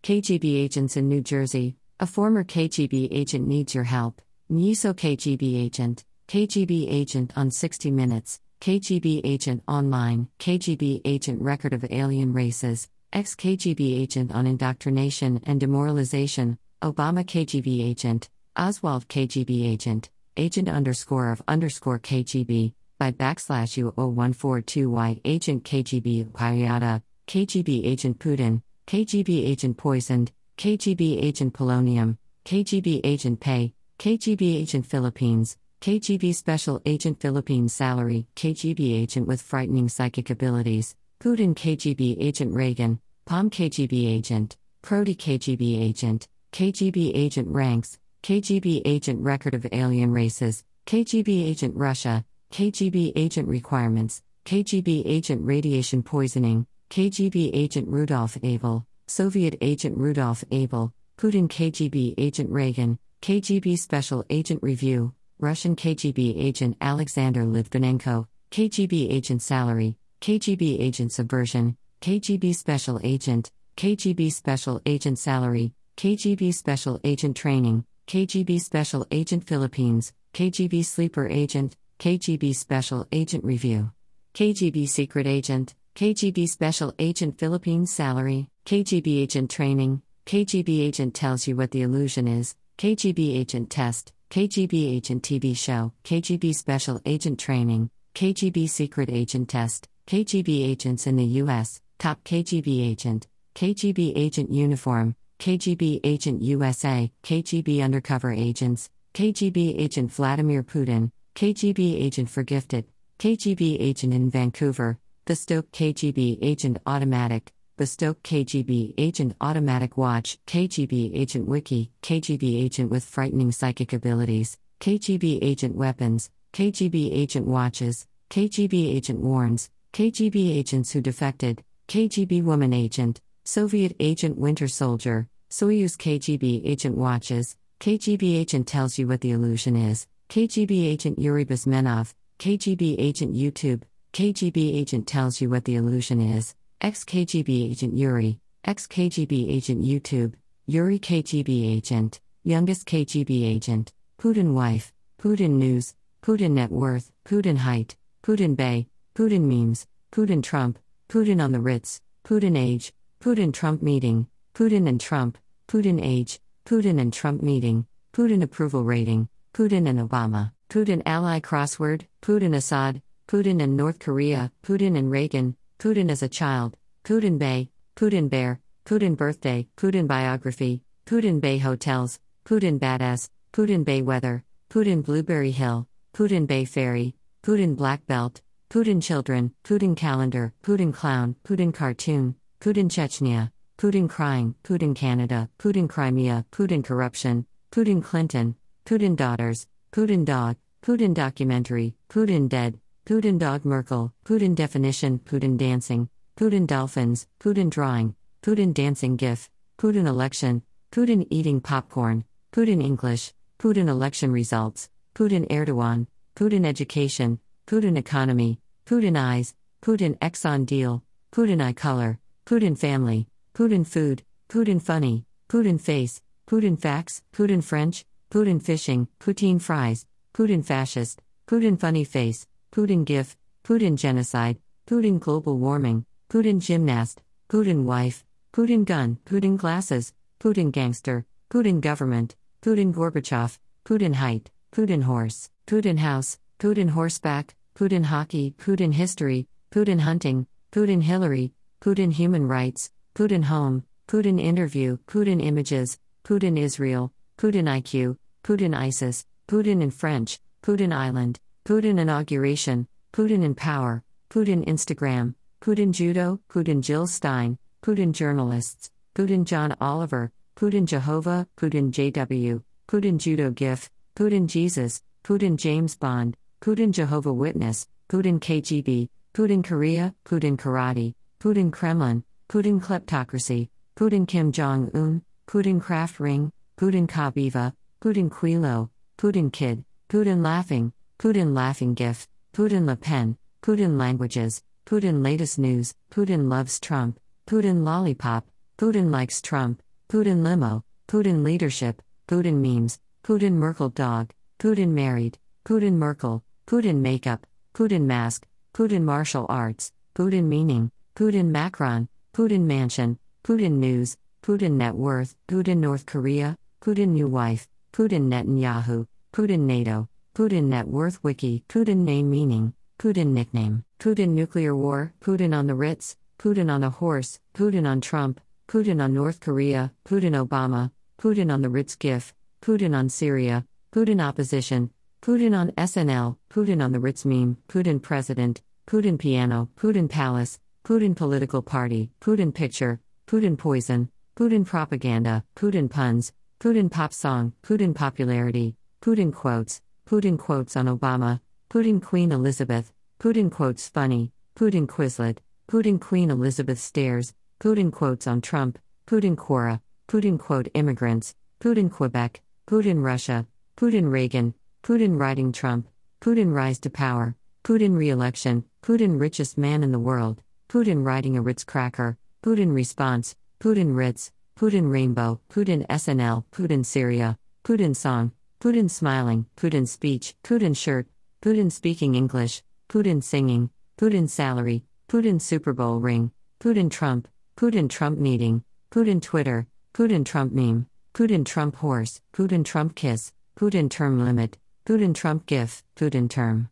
KGB agents in New Jersey, a former KGB agent needs your help. NISO KGB agent, KGB agent on 60 Minutes, KGB agent online, KGB agent record of alien races, ex KGB agent on indoctrination and demoralization, Obama KGB agent, Oswald KGB agent, agent underscore of underscore KGB, by backslash U0142Y agent KGB Payada, KGB agent Putin, KGB agent poisoned, KGB agent polonium, KGB agent pay, KGB agent Philippines, KGB special agent Philippines salary, KGB agent with frightening psychic abilities, Putin KGB agent Reagan, POM KGB agent, Prodi KGB agent, KGB agent ranks, KGB agent record of alien races, KGB agent Russia, KGB agent requirements, KGB agent radiation poisoning, KGB agent Rudolf Abel, Soviet agent Rudolf Abel, Putin KGB agent Reagan, KGB special agent review, Russian KGB agent Alexander Litvinenko, KGB agent salary, KGB agent subversion, KGB special agent, KGB special agent salary, KGB special agent training, KGB special agent Philippines, KGB sleeper agent, KGB Special Agent Review. KGB Secret Agent, KGB Special Agent Philippines Salary, KGB Agent Training, KGB Agent tells you what the illusion is, KGB Agent Test, KGB Agent TV Show, KGB Special Agent Training, KGB Secret Agent Test, KGB Agents in the U.S., Top KGB Agent, KGB Agent Uniform, KGB Agent USA, KGB Undercover Agents, KGB Agent Vladimir Putin, KGB agent for Gifted, KGB agent in Vancouver, the Stoke KGB agent automatic, the Stoke KGB agent automatic watch, KGB agent wiki, KGB agent with frightening psychic abilities, KGB agent weapons, KGB agent watches, KGB agent warns, KGB agents who defected, KGB woman agent, Soviet agent winter soldier, Soyuz KGB agent watches, KGB agent tells you what the illusion is, KGB agent Yuri Bezmenov, KGB agent YouTube, KGB agent tells you what the illusion is, ex KGB agent Yuri, ex KGB agent YouTube, Yuri KGB agent, youngest KGB agent, Putin wife, Putin news, Putin net worth, Putin height, Putin Bay, Putin memes, Putin Trump, Putin on the Ritz, Putin age, Putin Trump meeting, Putin and Trump, Putin age, Putin and Trump meeting, Putin approval rating, Putin and Obama, Putin ally crossword, Putin Assad, Putin and North Korea, Putin and Reagan, Putin as a child, Putin Bay, Putin Bear, Putin birthday, Putin biography, Putin Bay hotels, Putin badass, Putin Bay weather, Putin Blueberry Hill, Putin Bay ferry, Putin black belt, Putin children, Putin calendar, Putin clown, Putin cartoon, Putin Chechnya, Putin crying, Putin Canada, Putin Crimea, Putin corruption, Putin Clinton, Putin daughters, Putin dog, Putin documentary, Putin dead, Putin dog Merkel, Putin definition, Putin dancing, Putin dolphins, Putin drawing, Putin dancing gif, Putin election, Putin eating popcorn, Putin English, Putin election results, Putin Erdogan, Putin education, Putin economy, Putin eyes, Putin Exxon deal, Putin eye color, Putin family, Putin food, Putin funny, Putin face, Putin facts, Putin French, Putin fishing, Putin fries, Putin fascist, Putin funny face, Putin gif, Putin genocide, Putin global warming, Putin gymnast, Putin wife, Putin gun, Putin glasses, Putin gangster, Putin government, Putin Gorbachev, Putin height, Putin horse, Putin house, Putin horseback, Putin hockey, Putin history, Putin hunting, Putin Hillary, Putin human rights, Putin home, Putin interview, Putin images, Putin Israel, Putin IQ, Putin ISIS, Putin in French, Putin Island, Putin inauguration, Putin in power, Putin Instagram, Putin judo, Putin Jill Stein, Putin journalists, Putin John Oliver, Putin Jehovah, Putin JW, Putin judo gif, Putin Jesus, Putin James Bond, Putin Jehovah Witness, Putin KGB, Putin Korea, Putin Karate, Putin Kremlin, Putin kleptocracy, Putin Kim Jong Un, Putin Kraft Ring, Putin Kabaeva, Putin Quilo, Putin Kid, Putin Laughing, Putin Laughing GIF, Putin Le Pen, Putin Languages, Putin Latest News, Putin Loves Trump, Putin Lollipop, Putin Likes Trump, Putin Limo, Putin Leadership, Putin Memes, Putin Merkel Dog, Putin Married, Putin Merkel, Putin Makeup, Putin Mask, Putin Martial Arts, Putin Meaning, Putin Macron, Putin Mansion, Putin News, Putin Net Worth, Putin North Korea, Putin New Wife, Putin Netanyahu, Putin NATO, Putin Net Worth Wiki, Putin Name Meaning, Putin Nickname, Putin Nuclear War, Putin on the Ritz, Putin on a Horse, Putin on Trump, Putin on North Korea, Putin Obama, Putin on the Ritz GIF, Putin on Syria, Putin Opposition, Putin on SNL, Putin on the Ritz Meme, Putin President, Putin Piano, Putin Palace, Putin Political Party, Putin Picture, Putin Poison, Putin propaganda, Putin puns, Putin pop song, Putin popularity, Putin quotes, Putin quotes on Obama, Putin Queen Elizabeth, Putin quotes funny, Putin Quizlet, Putin Queen Elizabeth stares, Putin quotes on Trump, Putin Quora, Putin quote immigrants, Putin Quebec, Putin Russia, Putin Reagan, Putin riding Trump, Putin rise to power, Putin re election, Putin richest man in the world, Putin riding a Ritz cracker, Putin response, Putin Ritz, Putin Rainbow, Putin SNL, Putin Syria, Putin Song, Putin Smiling, Putin Speech, Putin Shirt, Putin Speaking English, Putin Singing, Putin Salary, Putin Super Bowl Ring, Putin Trump, Putin Trump Meeting, Putin Twitter, Putin Trump Meme, Putin Trump Horse, Putin Trump Kiss, Putin Term Limit, Putin Trump GIF, Putin Term.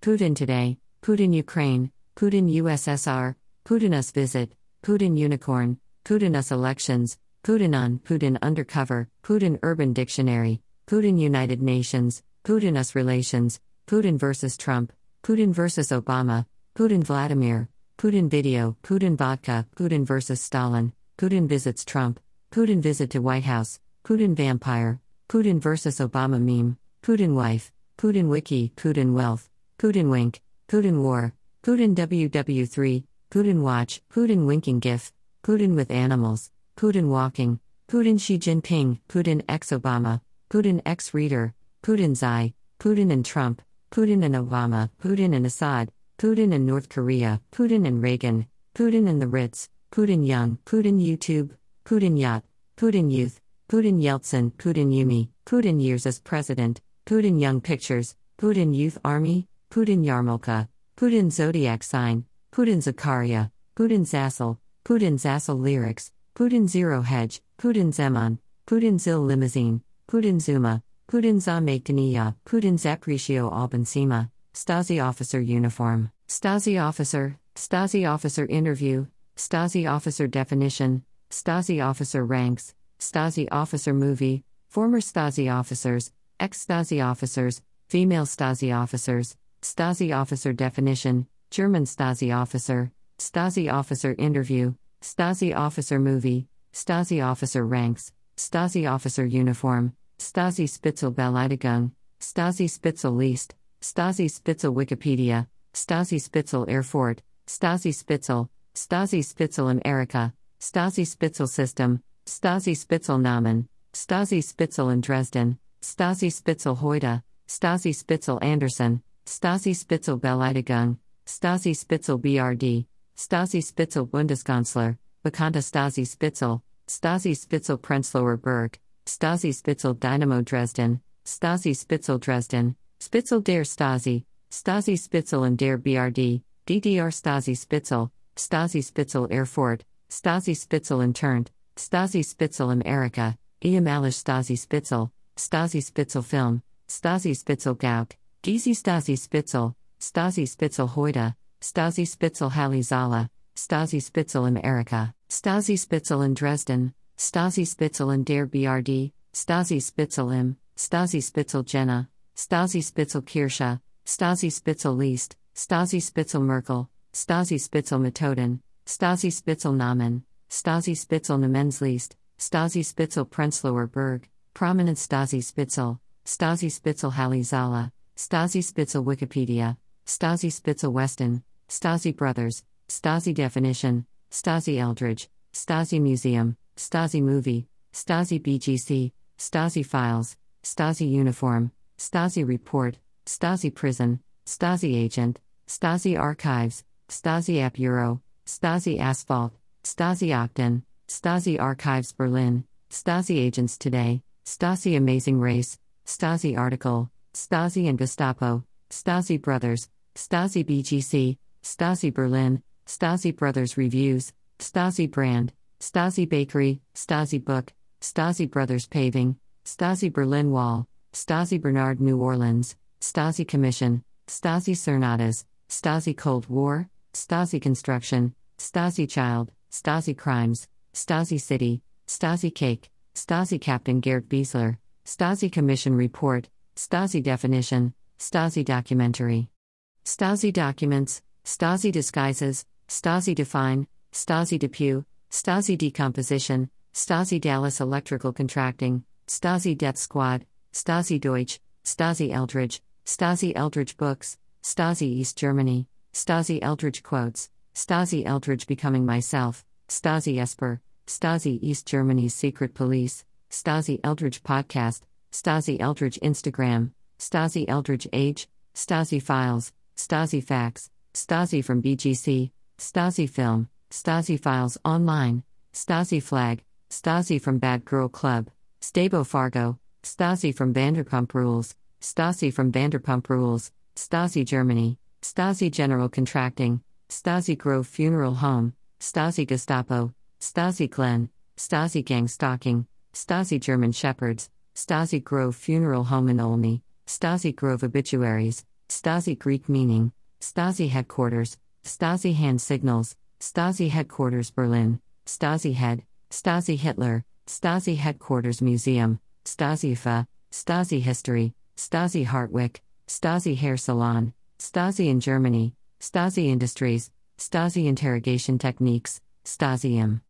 Putin Today, Putin Ukraine, Putin USSR, Putin Us Visit, Putin Unicorn, Putin Us Elections, Putin On, Putin Undercover, Putin Urban Dictionary, Putin United Nations, Putin Us Relations, Putin versus Trump, Putin versus Obama, Putin Vladimir, Putin Video, Putin Vodka, Putin versus Stalin, Putin visits Trump, Putin visit to White House, Putin Vampire, Putin versus Obama meme, Putin wife, Putin Wiki, Putin wealth, Putin wink, Putin war, Putin WW3, Putin watch, Putin winking gif, Putin with animals, Putin walking, Putin Xi Jinping, Putin ex Obama, Putin ex reader, Putin Xi, Putin and Trump, Putin and Obama, Putin and Assad, Putin and North Korea, Putin and Reagan, Putin and the Ritz, Putin Young, Putin YouTube, Putin Yacht, Putin Youth, Putin Yeltsin, Putin Yumi, Putin Years as President, Putin Young Pictures, Putin Youth Army, Putin Yarmulka, Putin Zodiac Sign, Putin Zakaria, Putin Zassel, Putin Zassel Lyrics, Putin Zero Hedge, Putin Zeman, Putin Zil Limousine, Putin Zuma, Putin Zamegdania, Putin Zapricio Albansima, Stasi officer uniform, Stasi officer, Stasi officer interview, Stasi officer definition, Stasi officer ranks, Stasi officer movie, former Stasi officers, ex Stasi officers, female Stasi officers, Stasi officer definition, German Stasi officer, Stasi officer interview, Stasi officer movie, Stasi officer ranks, Stasi officer uniform, Stasi Spitzel Beleidigung, Stasi Spitzel List, Stasi Spitzel Wikipedia, Stasi Spitzel Erfurt, Stasi Spitzel, Stasi Spitzel America, Stasi Spitzel System, Stasi Spitzel Namen, Stasi Spitzel in Dresden, Stasi Spitzel Heute, Stasi Spitzel Anderson, Stasi Spitzel Beleidigung, Stasi Spitzel BRD, Stasi Spitzel Bundeskanzler, Bekannte Stasi Spitzel, Stasi Spitzel Prenzlauer Berg, Stasi Spitzel Dynamo Dresden, Stasi Spitzel Dresden, Spitzel der Stasi, Stasi Spitzel and der BRD, DDR Stasi Spitzel, Stasi Spitzel Erfurt, Stasi Spitzel interned, Stasi Spitzel America, ehemalige Stasi Spitzel, Stasi Spitzel Film, Stasi Spitzel Gauck, Gizi Stasi Spitzel, Stasi Spitzel Heute, Stasi Spitzel Halle Saale, Stasi Spitzel America, Stasi Spitzel in Dresden, Stasi Spitzel in der BRD, Stasi Spitzel im, Stasi Spitzel Jena, Stasi Spitzel Kirche, Stasi Spitzel List, Stasi Spitzel Merkel, Stasi Spitzel Methoden, Stasi Spitzel Namen, Stasi Spitzel Namensliest, Stasi Spitzel Prenzlauer Berg, Prominent Stasi Spitzel, Stasi Spitzel Halle Saale, Stasi Spitzel Wikipedia, Stasi Spitzel Weston, Stasi Brothers, Stasi Definition, Stasi Eldridge, Stasi Museum, Stasi Movie, Stasi BGC, Stasi Files, Stasi Uniform, Stasi Report, Stasi Prison, Stasi Agent, Stasi Archives, Stasi App Euro, Stasi Asphalt, Stasi Octon, Stasi Archives Berlin, Stasi Agents Today, Stasi Amazing Race, Stasi Article, Stasi and Gestapo, Stasi Brothers, Stasi BGC, Stasi Berlin, Stasi Brothers Reviews, Stasi Brand, Stasi Bakery, Stasi Book, Stasi Brothers Paving, Stasi Berlin Wall, Stasi Bernard New Orleans, Stasi Commission, Stasi Cernadas, Stasi Cold War, Stasi Construction, Stasi Child, Stasi Crimes, Stasi City, Stasi Cake, Stasi Captain Gerd Biesler, Stasi Commission Report, Stasi Definition, Stasi Documentary. Stasi Documents, Stasi Disguises, Stasi Define, Stasi Depew, Stasi Decomposition, Stasi Dallas Electrical Contracting, Stasi Death Squad, Stasi Deutsch, Stasi Eldridge, Stasi Eldridge Books, Stasi East Germany, Stasi Eldridge Quotes, Stasi Eldridge Becoming Myself, Stasi Esper, Stasi East Germany's Secret Police, Stasi Eldridge Podcast, Stasi Eldridge Instagram, Stasi Eldridge Age, Stasi Files, Stasi Facts, Stasi from BGC, Stasi Film, Stasi Files Online, Stasi Flag, Stasi from Bad Girl Club, Stabo Fargo, Stasi from Vanderpump Rules, Stasi from Vanderpump Rules, Stasi Germany, Stasi General Contracting, Stasi Grove Funeral Home, Stasi Gestapo, Stasi Glen, Stasi Gang Stalking, Stasi German Shepherds, Stasi Grove Funeral Home in Olney, Stasi Grove Obituaries, Stasi Greek Meaning, Stasi Headquarters, Stasi Hand Signals, Stasi Headquarters Berlin, Stasi Head, Stasi Hitler, Stasi Headquarters Museum, Stasi FA, Stasi History, Stasi Hartwick, Stasi Hair Salon, Stasi in Germany, Stasi Industries, Stasi Interrogation Techniques, Stasi Im.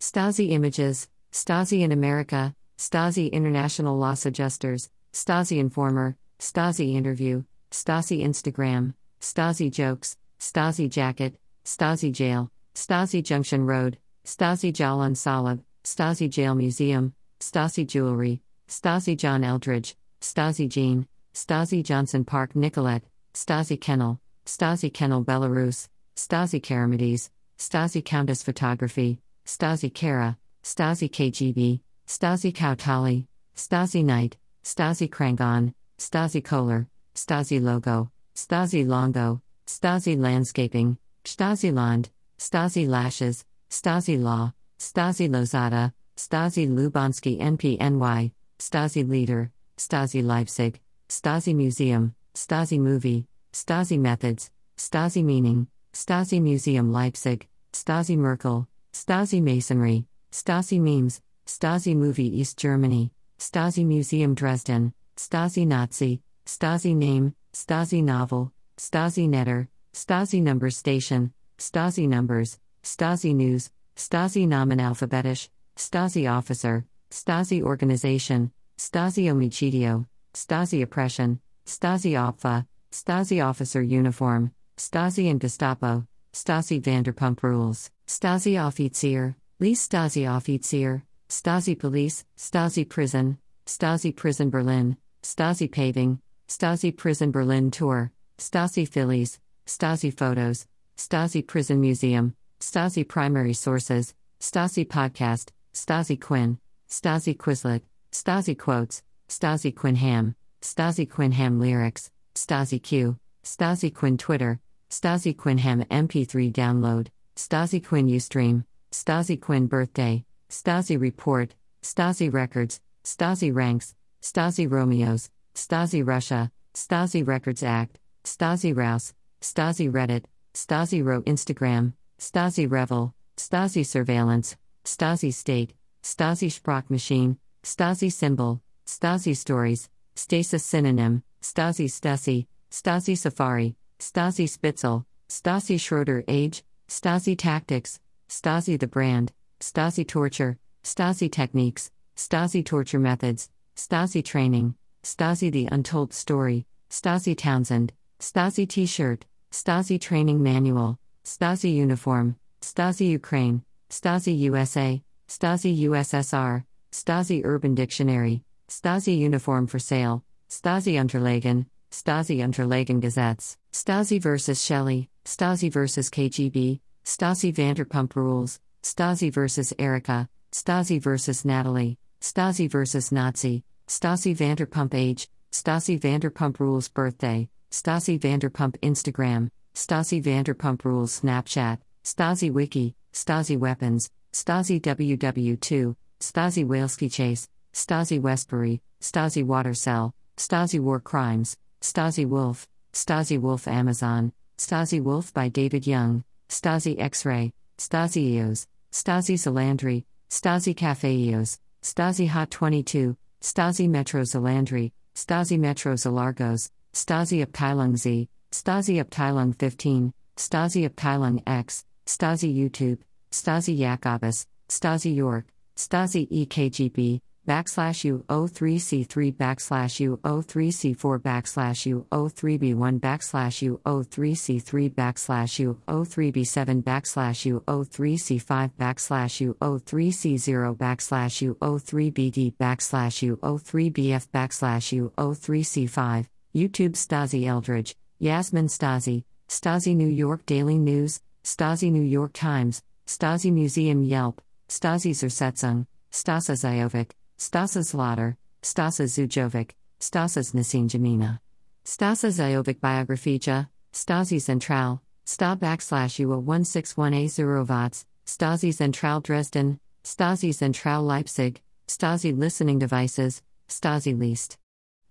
Stasi Images, Stasi in America, Stasi International Loss Adjusters, Stasi Informer, Stasi Interview, Stasi Instagram, Stasi Jokes, Stasi Jacket, Stasi Jail, Stasi Junction Road, Stasi Jalan Salab, Stasi Jail Museum, Stasi Jewelry, Stasi John Eldridge, Stasi Jean, Stasi Johnson Park Nicolette, Stasi Kennel, Stasi Kennel Belarus, Stasi Karamides, Stasi Countess Photography, Stasi Kara, Stasi KGB, Stasi Kautali, Stasi Knight, Stasi Krangon, Stasi Kohler, Stasi Logo, Stasi Longo, Stasi Landscaping, Stasi Land, Stasi Lashes, Stasi Law, Stasi Lozada, Stasi Lubansky NPNY, Stasi Leader, Stasi Leipzig, Stasi Museum, Stasi Movie, Stasi Methods, Stasi Meaning, Stasi Museum Leipzig, Stasi Merkel, Stasi Masonry, Stasi Memes, Stasi Movie East Germany, Stasi Museum Dresden, Stasi Nazi, Stasi Name, Stasi Novel, Stasi Netter, Stasi Numbers Station, Stasi Numbers, Stasi News, Stasi Namen Alphabetisch, Stasi Officer, Stasi Organization, Stasi Omicidio, Stasi Oppression, Stasi Opfa, Stasi Officer Uniform, Stasi and Gestapo, Stasi Vanderpump Rules, Stasi Offizier, Lease Stasi Offizier, Stasi Police, Stasi Prison, Stasi Prison Berlin, Stasi Paving, Stasi Prison Berlin Tour, Stasi Phillies, Stasi Photos, Stasi Prison Museum, Stasi Primary Sources, Stasi Podcast, Stasi Quinn, Stasi Quizlet, Stasi Quotes, Stasi Quinham, Stasi Quinham Lyrics, Stasi Q, Stasi Quinn Twitter, Stasi Quinham MP3 download, Stasi Quinn Ustream, Stasi Quinn Birthday, Stasi Report, Stasi Records, Stasi Ranks, Stasi Romeos, Stasi Russia, Stasi Records Act, Stasi Rouse, Stasi Reddit, Stasi Ro Instagram, Stasi Revel, Stasi Surveillance, Stasi State, Stasi Sprachmaschine, Stasi Symbol, Stasi Stories, Stasis Synonym, Stasi Stasi, Stasi Safari, Stasi Spitzel, Stasi Schroeder Age, Stasi Tactics, Stasi the Brand, Stasi Torture, Stasi Techniques, Stasi Torture Methods, Stasi Training, Stasi The Untold Story, Stasi Townsend, Stasi T shirt, Stasi Training Manual, Stasi Uniform, Stasi Ukraine, Stasi USA, Stasi USSR, Stasi Urban Dictionary, Stasi Uniform for Sale, Stasi Unterlagen, Stasi Unterlagen Gazettes, Stasi vs. Shelley, Stasi vs. KGB, Stasi Vanderpump Rules, Stasi vs. Erica, Stasi vs. Natalie, Stasi vs. Nazi, Stasi Vanderpump Age, Stasi Vanderpump Rules Birthday, Stasi Vanderpump Instagram, Stasi Vanderpump Rules Snapchat, Stasi Wiki, Stasi Weapons, Stasi WW2, Stasi Waleski Chase, Stasi Westbury, Stasi Water Cell, Stasi War Crimes, Stasi Wolf, Stasi Wolf Amazon, Stasi Wolf by David Young, Stasi X Ray, Stasi EOS, Stasi Salandri, Stasi Cafe EOS, Stasi Hot 22, Stasi Metro Zalandri, Stasi Metro Zalargos, Stasi Abteilung Z, Stasi Abteilung 15, Stasi Abteilung X, Stasi YouTube, Stasi Jacobus, Stasi York, Stasi EKGB, backslash U03C3 backslash U03C4 backslash U03B1 backslash U03C3 backslash U03B7 backslash U03C5 backslash U03C0 backslash U03BD backslash U03BF backslash U03C5, YouTube Stasi Eldridge, Yasmin Stasi, Stasi New York Daily News, Stasi New York Times, Stasi Museum Yelp, Stasi Zersetzung, Stasa Zajovic, Stasa Zlater, Stasa Zujovic, Stasas Nasin Jamina. Stasa Zajovic Biografija, Stasi Central, Sta backslash UA 161A Watts, Stasi Central Dresden, Stasi Central Leipzig, Stasi Listening Devices, Stasi Least.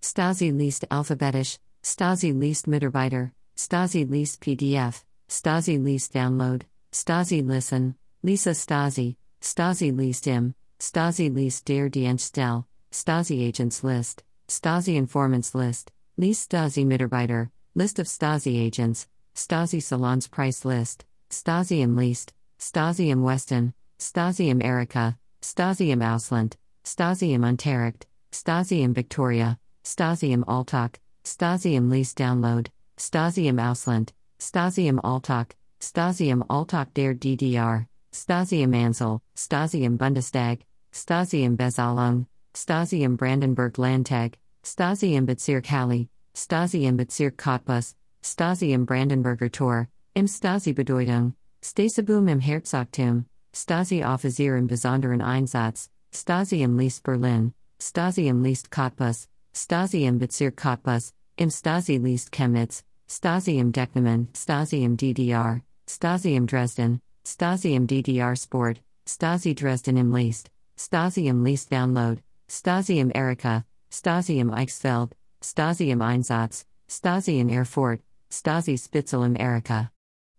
Stasi Least Alphabetisch, Stasi Least Mitarbeiter, Stasi Least PDF, Stasi Least Download, Stasi Listen, Lisa Stasi, Stasi Least Im, Stasi List der Dienststelle, Stasi Agents List, Stasi Informants List, List Stasi Mitarbeiter, List of Stasi Agents, Stasi Salons Price List, Stasi im List, Stasi im Westen, Stasi im Erika, Stasi im Ausland, Stasi im Unterricht, Stasi im Victoria, Stasi im Alltag, Stasi im List Download, Stasi im Ausland, Stasi im Alltag, Stasi im Alltag der DDR, Stasi im Ansel, Stasi im Bundestag, Stasi im Bezalung, Stasi im Brandenburg Landtag, Stasi im Bezirk Halle, Stasi im Bezirk Cottbus, Stasi im Brandenburger Tor, im Stasi Bedeutung, Stasibum im Herzogtum, Stasi Offizier im Besonderen Einsatz, Stasi im List Berlin, Stasi im List Cottbus, Stasi im Bezirk Cottbus, im Stasi List Chemnitz, Stasi im Decknamen, Stasi im DDR, Stasi im Dresden, Stasi im DDR Sport, Stasi Dresden im List, Stasi im Least Download, Stasi im Erika, Stasi im Eichsfeld, Stasi im Einsatz, Stasi in Erfurt, Stasi Spitzel im Erika.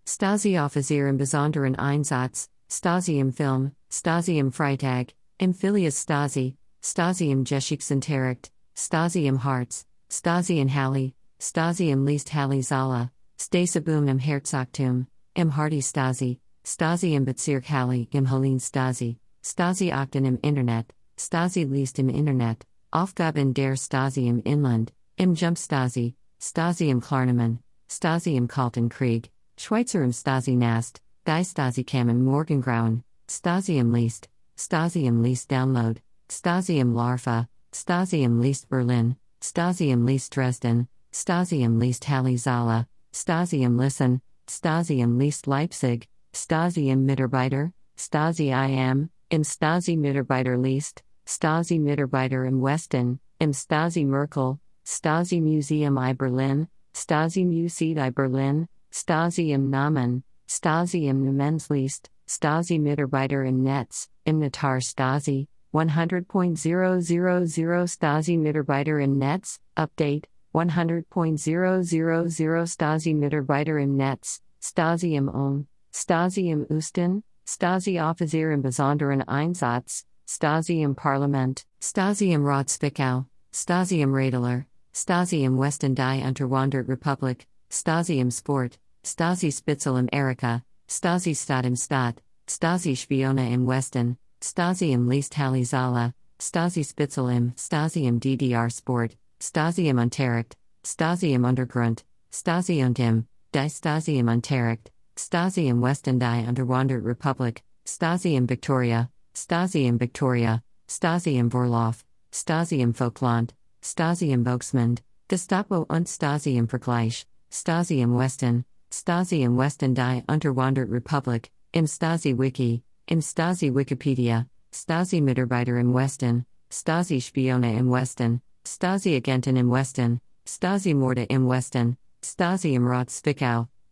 Stasi Offizier im Besonderen Einsatz, Stasi im Film, Stasi im Freitag, im Filius Stasi, Stasi im Geschichtsunterricht, Stasi im Harz, Stasi in Halle, Stasi im Liest Halle Saale, Stasibum im Herzogtum, im Hardy Stasi, Stasi im Bezirk Halle, im Helene Stasi, Stasi Akten im Internet, Stasi Liest im Internet, Aufgaben der Stasi im Inland, im Jump Stasi, Stasi im Klarnamen, Stasi im Kalten Krieg, Schweizer im Stasi Nast, Die Stasi kam im Morgengrauen, Stasi im Liest, Stasi im Download, Stasi im Larva, Stasi im Berlin, Stasi im Liest Dresden, Stasi im Liest Halle Saale, Stasi im Listen, Stasi im Leipzig, Stasi im Mitarbeiter, Stasi IM, im Stasi Mitarbeiter Liest, Stasi Mitarbeiter im Westen, im Stasi Merkel, Stasi Museum I Berlin, Stasi Museet I Berlin, Stasi im Namen, Stasi im Namensliest, Stasi Mitarbeiter im Netz, im Natar Stasi, 100.000 Stasi Mitarbeiter im Netz, Update, 100.000 Stasi Mitarbeiter im Netz, Stasi im Ulm, Stasi im Osten, Stasi Offizier im Besonderen Einsatz, Stasi im Parlament, Stasi im Rat Stasi im Radler, Stasi im Westen die Unterwandert Republik, Stasi im Sport, Stasi Spitzel im Erika, Stasi Stadt im Stadt, Stasi Spione im Westen, Stasi im Liest Halle Stasi Spitzel im Stasi im DDR Sport, Stasi im Unterricht, Stasi im Untergrund, Stasi und im, die Stasi im Unterricht, Stasi im Westen Unterwandert Republik, Stasi im Victoria, Stasi im Victoria, Stasi im Vorlauf, Stasi im Folkland, Stasi im Volksmund, Gestapo und Stasi im Vergleich, Stasi im Westen, Stasi im Westen die Unterwandert Republik, im Stasi Wiki, im Stasi Wikipedia, Stasi Mitarbeiter im Westen, Stasi Spione im Westen, Stasi Agenten im Westen, Stasi Morde im Westen, Stasi im Rat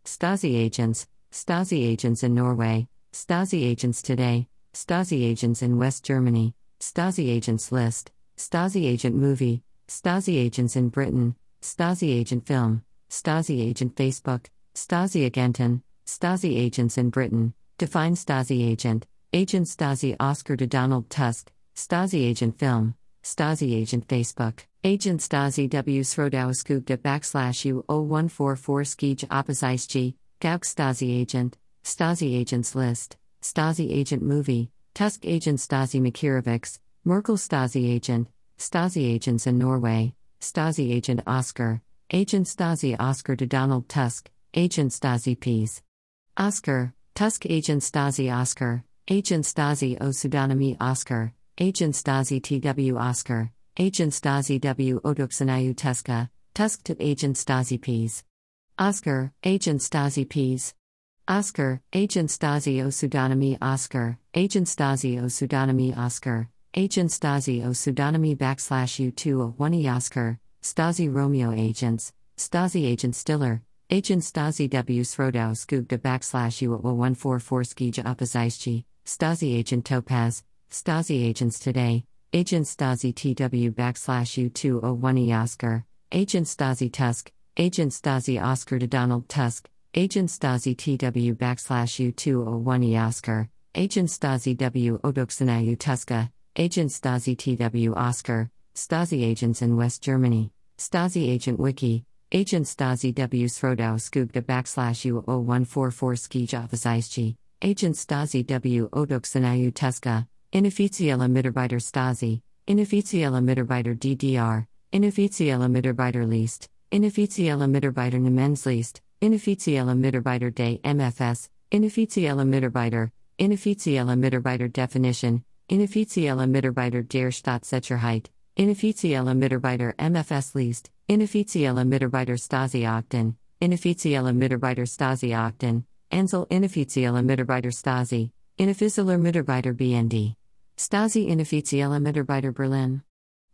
Stasi Agents, Stasi Agents in Norway, Stasi Agents Today, Stasi Agents in West Germany, Stasi Agents List, Stasi Agent Movie, Stasi Agents in Britain, Stasi Agent Film, Stasi Agent Facebook, Stasi Agenten, Stasi Agents in Britain, Define Stasi Agent, Agent Stasi Oscar to Donald Tusk, Stasi Agent Film, Stasi Agent Facebook, Agent Stasi W Srodauskugda backslash U 0144 Skij Opposice Gauk Stasi Agent, Stasi Agents List, Stasi Agent Movie, Tusk Agent Stasi Makirovics, Merkel Stasi Agent, Stasi Agents in Norway, Stasi Agent Oscar, Agent Stasi Oscar to Donald Tusk, Agent Stasi Peace. Oscar, Tusk Agent Stasi Oscar, Agent Stasi O Pseudonymy Oscar, Agent Stasi TW Oscar, Agent Stasi W Oduksanayu Tuska, Tusk to Agent Stasi Peas. Oscar, Agent Stasi Peas. Oscar, Agent Stasi O Pseudonymy Oscar, Agent Stasi O Pseudonymy Oscar, Agent Stasi O Pseudonymy backslash U201 Oscar, Stasi Romeo Agents, Stasi Agent Stiller, Agent Stasi W Srodau Skugda backslash U0144 Skija Opposice, Stasi Agent Topaz, Stasi Agents Today, Agent Stasi TW backslash U201 Oscar, Agent Stasi Tusk, Agent Stasi Oscar to Donald Tusk, Agent Stasi TW backslash U201 Oscar, Agent Stasi W Odoksanayu Tuska, Agent Stasi TW Oscar, Stasi Agents in West Germany, Stasi Agent Wiki, Agent Stasi W Srodau Skugda backslash U0144 Skij Opposice, Agent Stasi W Odoksanayu Tuska, Inoffizielle Mitarbeiter Stasi, Inoffizielle Mitarbeiter DDR, Inoffizielle Mitarbeiter Liest, Inoffizielle Mitarbeiter Namensliest, Inoffizielle Mitarbeiter Day MFS, Inoffizielle Mitarbeiter, Inoffizielle Mitarbeiter Definition, Inoffizielle Mitarbeiter der Staatssicherheit, Inoffizielle Mitarbeiter MFS Liest, Inoffizielle Mitarbeiter Stasi Akten, Inoffizielle Mitarbeiter Stasi Akten, Ansel Inoffizielle Mitarbeiter Stasi, Inoffizieller Mitarbeiter BND. Stasi Inoffizielle Mitarbeiter Berlin.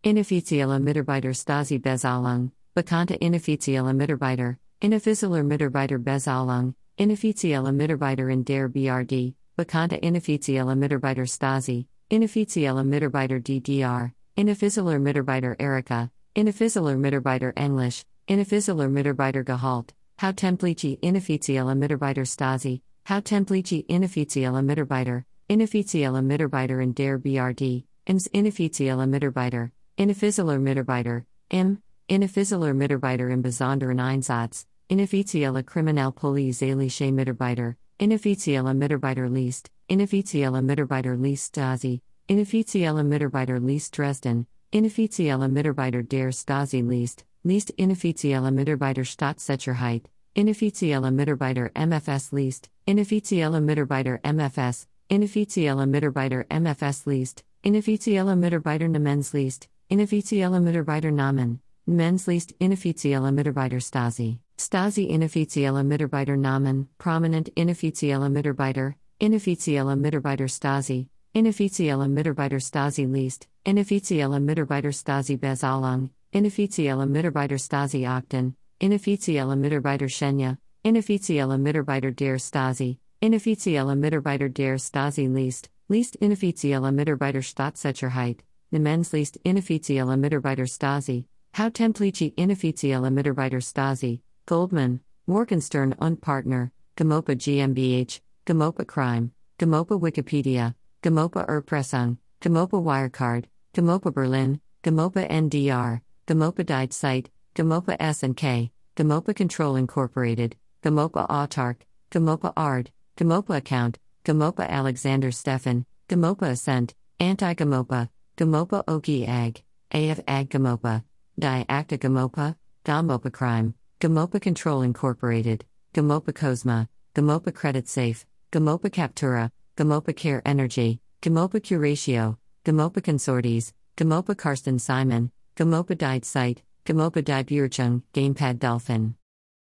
Inoffizielle Mitarbeiter Stasi Bezahlung, Bekannte Inoffizielle Mitarbeiter, Inoffizieller Mitarbeiter Bezahlung, Inoffizielle Mitarbeiter in der BRD, Bekannte Inoffizielle Mitarbeiter Stasi, Inoffizielle Mitarbeiter DDR, Inoffizialer Mitarbeiter Erika, Inoffizialer Mitarbeiter Englisch, Inoffizialer Mitarbeiter Gehalt, How Templici Inoffizielle Mitarbeiter Stasi, How Templici Inoffizielle Mitarbeiter, Inoffizielle Mitarbeiter in der BRD, IMS Inoffizielle Mitarbeiter, Inoffizieller Mitarbeiter, IM, Inoffizieller Mitarbeiter im besonderen Einsatz, Inoffizielle Kriminalpolizeiliche Mitarbeiter, Inoffizielle Mitarbeiter List, Inoffizielle Mitarbeiter List Stasi, Inoffizielle Mitarbeiter List Dresden, Inoffizielle Mitarbeiter der Stasi List, List Inoffizielle Mitarbeiter Staatssicherheit, Inoffizielle Mitarbeiter MFS List, Inoffizielle Mitarbeiter MFS, Inoffizielle Mitarbeiter MFS List, Inoffizielle Mitarbeiter Nemens List, Inoffizielle Mitarbeiter Namen, List Inoffizielle Mitarbeiter Stasi, Stasi Inoffizielle Mitarbeiter Namen, Prominent Inoffizielle Mitarbeiter, Inoffizielle Mitarbeiter Stasi, Inoffizielle Mitarbeiter Stasi List, Inoffizielle Mitarbeiter Stasi Bezahlung, Inoffizielle Mitarbeiter Stasi Akten, Inoffizielle Mitarbeiter Schenya, Inoffizielle Mitarbeiter der Stasi, Inoffizielle Mitarbeiter der Stasi List, List Inoffizielle Mitarbeiter Staatssicherheit, List Inoffizielle Mitarbeiter Stasi, How Templici Inoffizielle Mitarbeiter Stasi, Goldman, Morgenstern und Partner, GoMoPa GmbH, GoMoPa Crime, GoMoPa Wikipedia, GoMoPa Erpressung, GoMoPa Wirecard, GoMoPa Berlin, GoMoPa NDR, GoMoPa Died Site, GoMoPa S&K, GoMoPa Control Incorporated, GoMoPa Autark, GoMoPa ARD, GoMoPa Account, GoMoPa Alexander Stefan, GoMoPa Ascent, Anti GoMoPa, GoMoPa Oki Ag, AF Ag GoMoPa, Die Acta GoMoPa, GoMoPa Crime, GoMoPa Control Incorporated, GoMoPa Cosma, GoMoPa Credit Safe, GoMoPa Captura, GoMoPa Care Energy, GoMoPa Curatio, GoMoPa Consortes, GoMoPa Karsten Simon, GoMoPa Died Site, GoMoPa Die Bürchung, Gamepad Dolphin.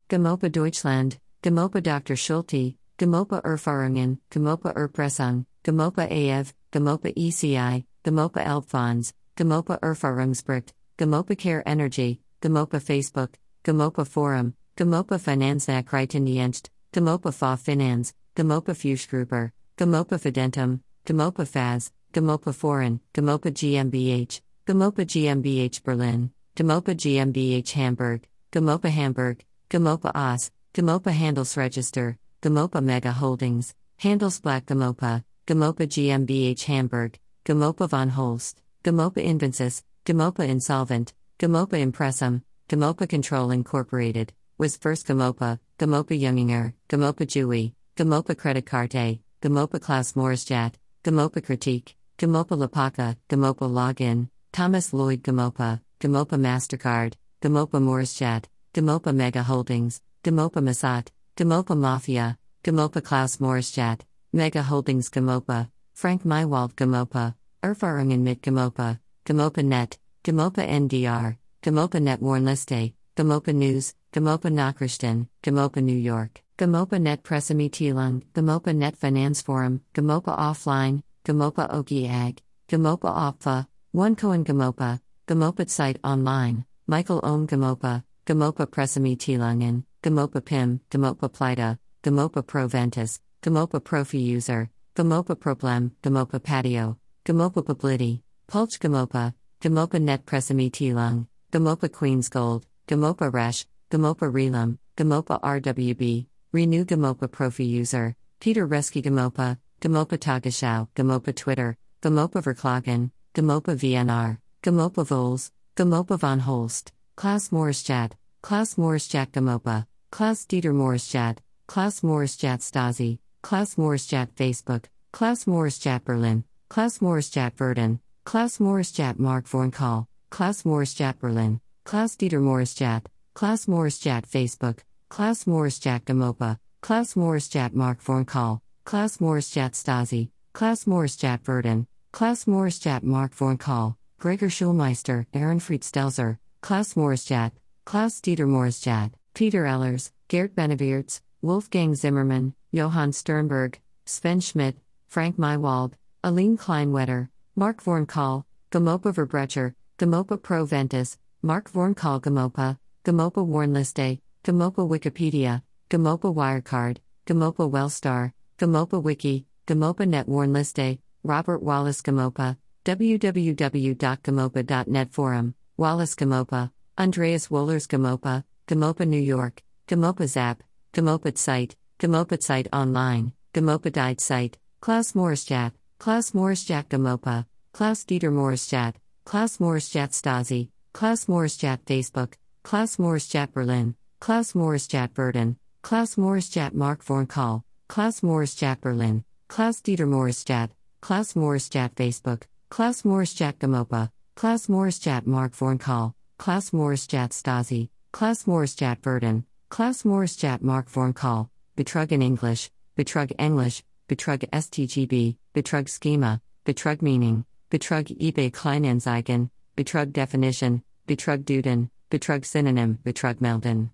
GoMoPa Deutschland, GoMoPa Dr. Schulte, GoMoPa Erfahrungen, GoMoPa Erpressung, GoMoPa AEV, GoMoPa ECI, GoMoPa Elbfonds, GoMoPa Erfahrungsbericht, GoMoPa Care Energy, GoMoPa Facebook, GoMoPa Forum, GoMoPa Finanznachrichtendienst, GoMoPa Fa Finanz, GoMoPa Fuchsgruber, GoMoPa Fidentum, GoMoPa Faz, GoMoPa Foreign, GoMoPa GmbH, GoMoPa GmbH Berlin, GoMoPa GmbH Hamburg, GoMoPa Hamburg, GoMoPa AS, GoMoPa Handelsregister, GoMoPa Mega Holdings, Handelsblatt GoMoPa, GoMoPa GmbH Hamburg, GoMoPa von Holst, GoMoPa Invencis, GoMoPa Insolvent, GoMoPa Impressum, GoMoPa Control Incorporated, was first GoMoPa, GoMoPa Junginger, GoMoPa Jui, GoMoPa Credit Carte, GoMoPa Klaus Maurischat, GoMoPa Critique, GoMoPa Lapaka, GoMoPa Login, Thomas Lloyd GoMoPa, GoMoPa MasterCard, GoMoPa Maurischat, GoMoPa Mega Holdings, GoMoPa Masat, GoMoPa Mafia, GoMoPa Klaus Maurischat, Mega Holdings GoMoPa, Frank Mywald GoMoPa, Erfahrungen mit GoMoPa, GoMoPa Net, GoMoPa NDR, GoMoPa Net Warnliste, GoMoPa News, GoMoPa Nachrichten, GoMoPa New York, GoMoPa Net Pressemitteilung, GoMoPa Net Finanzforum, GoMoPa Offline, GoMoPa Oki Ag, GoMoPa Opfa, One Cohen GoMoPa, GoMoPa Site Online, Michael Ohm GoMoPa, GoMoPa Pressemitteilungen, GoMoPa PIM, GoMoPa Plita, GoMoPa Proventus, GoMoPa Profi User, GoMoPa Problem, GoMoPa Patio, GoMoPa Publity, Pulch GoMoPa, GoMoPa Net Pressemitteilung, GoMoPa Queen's Gold, GoMoPa Resh, GoMoPa Relum, GoMoPa RWB, Renew GoMoPa Profi User, Peter Reski GoMoPa, GoMoPa Tagesschau, GoMoPa Twitter, GoMoPa Verklagen, GoMoPa VNR, GoMoPa Vols, GoMoPa von Holst, Klaus Maurischat, Klaus Maurischat GoMoPa, Klaus Dieter Maurischat, Klaus Maurischat Stasi, Klaus Maurischat Facebook, Klaus Maurischat Berlin, Klaus Maurischat Verden, Klaus Maurischat Mark Vornkahl, Klaus Maurischat Berlin, Klaus Dieter Maurischat, Klaus Maurischat Facebook, Klaus Maurischat GoMoPa, Klaus Maurischat Mark Vornkahl, Klaus Maurischat Stasi, Klaus Maurischat Verden, Klaus Maurischat Mark Vornkahl, Gregor Schulmeister, Ehrenfried Stelzer, Klaus Maurischat, Klaus Dieter Maurischat, Peter Ellers, Gert Beneviertz, Wolfgang Zimmermann, Johann Sternberg, Sven Schmidt, Frank Mywald, Aline Kleinwetter, Mark Vornkahl, GoMoPa Verbrecher, GoMoPa Pro Ventus, Mark Vornkahl GoMoPa, GoMoPa Warnliste, GoMoPa Wikipedia, GoMoPa Wirecard, GoMoPa Wellstar, GoMoPa Wiki, GoMoPa Net Warnliste, Robert Wallace GoMoPa, www.gomopa.net Forum, Wallace GoMoPa, Andreas Wohlers GoMoPa, GoMoPa New York, GoMoPa Zap, GoMoPa Site, GoMoPa Site Online, GoMoPa Died Site, Klaus Maurischat, Klaus Maurischat GoMoPa, Klaus Dieter Maurischat, Klaus Maurischat Stasi, Klaus Maurischat Facebook, Klaus Maurischat Berlin, Klaus Maurischat Burden, Klaus Maurischat Mark Vornkahl, Klaus Maurischat Berlin, Klaus Dieter Maurischat, Klaus Maurischat Facebook, Klaus Maurischat GoMoPa, Klaus Maurischat Mark Vornkahl, Klaus Maurischat Stasi, Klaus Maurischat Burden, Klaus Maurischat Mark Vornkahl, Betrug in English, Betrug English, Betrug STGB, Betrug Schema, Betrug Meaning, Betrug eBay Kleinanzeigen, Betrug Definition, Betrug Duden, Betrug Synonym, Betrug Melden.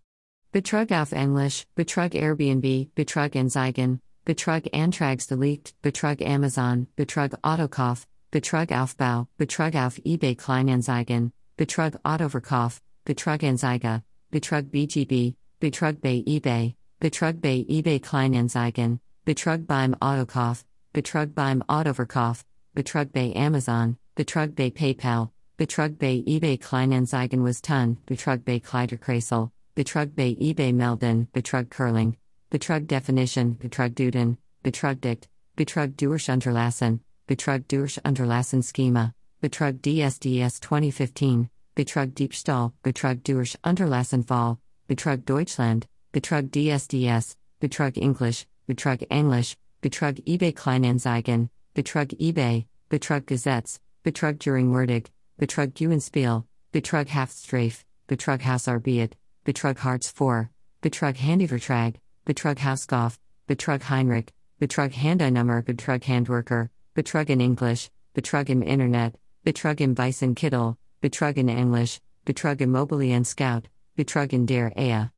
Betrug auf Englisch, Betrug Airbnb, Betrug Anzeigen, Betrug Antragsdelickt, Betrug Amazon, Betrug Autokauf, Betrug Aufbau, Betrug auf eBay Kleinanzeigen, Betrug Autoverkauf, Betrug Anzeige, Betrug BGB, Betrug bei eBay, Betrug bei eBay Kleinanzeigen, Betrug beim Autokauf, Betrug beim Autoverkauf, Betrug bei Amazon, Betrug bei PayPal, Betrug bei eBay Kleinanzeigen was Ton, Betrug bei Kleiderkreisel, Betrug bei eBay Melden, Betrug Curling, Betrug Definition, Betrug Duden, Betrug Dict, Betrug durch Unterlassen, Betrug durch Unterlassen Schema, Betrug DSDS 2015, Betrug Diebstahl, Betrug durch Unterlassenfall, Betrug Deutschland, Betrug DSDS, Betrug English, Betrug English, Betrug eBay Kleinanzeigen, Betrug eBay, Betrug Gesetz, Betrug during Werdig, Betrug Gewinnspiel, Betrug Haftstrafe, Betrug Hausarbeit, Betrug Hartz 4, Betrug Handyvertrag, Betrug Hauskauf, Betrug Heinrich, Betrug Handynummer, Betrug Handwerker, Betrug in English, Betrug im Internet, Betrug im Weißen Kittel, Betrug in English, Betrug Immobilien Scout, Betrug in der Ehe.